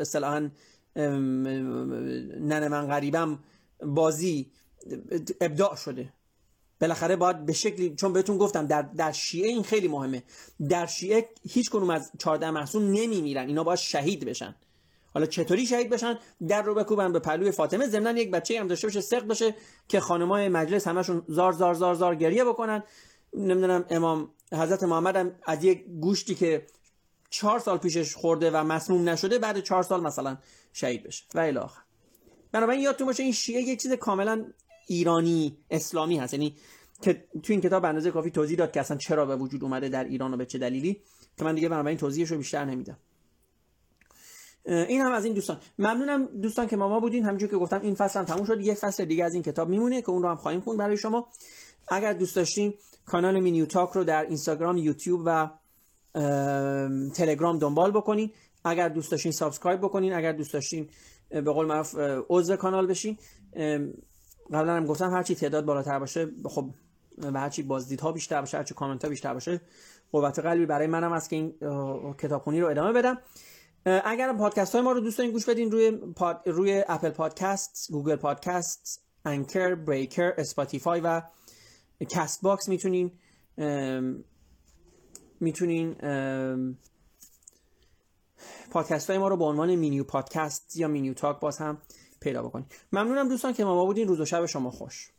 اصطلاحا نن من غریبم بازی ابداع شده. بالاخره باید به شکلی چون بهتون گفتم در در شیعه این خیلی مهمه. در شیعه هیچ کنوم از 14 محسون نمیمیرن. اینا باید شهید بشن. حالا چطوری شهید بشن؟ در رو بکوبن به پلوی فاطمه. ضمن یک بچه هم داشته باشه سق باشه که خانمای مجلس همشون زار زار زار زار گریه بکنن. نمی‌دونم امام حضرت محمد هم از یک گوشتی که چهار سال پیشش خورده و مسموم نشده بعد چهار سال مثلا شهید بشه. و الی آخر. بنابراین یادتون باشه این شیعه یک چیز کاملا ایرانی اسلامی هست. یعنی که تو این کتاب اندازه کافی توضیح داد که اصلا چرا به وجود اومده در ایران و به چه دلیلی. که من دیگه بنابراین توضیحش رو بیشتر نمیدم. این هم از این دوستان. ممنونم دوستان که ما ما بودین. همونجور که گفتم این فصل هم تموم شد. یک فصل دیگه از این کتاب میمونه که اون رو هم خواهیم خوند برای شما. اگر دوست داشتین کانال مینیو تاک رو در اینستاگرام یوتیوب و تلگرام دنبال بکنین. اگر دوست داشتین subscribe بکنین. اگر دوست داشتین به قول معروف عضو کانال بشین. قبلا هم گفتم هرچی تعداد بالاتر باشه خب و هرچی بازدیدها بیشتر باشه هرچی کامنت ها بیشتر باشه قوت قلبی برای منم است که این کتابخونی رو ادامه بدم. اگر پادکست های ما رو دوست دارین گوش بدین روی پاد... روی Apple Podcast Google Podcast Anchor Breaker Spotify و Castbox می‌تونین می‌تونین پادکست های ما رو به عنوان مینیو پادکست یا مینیو تاک باز هم پیدا بکنید ممنونم دوستان که با ما بودین. روز و شب شما خوش.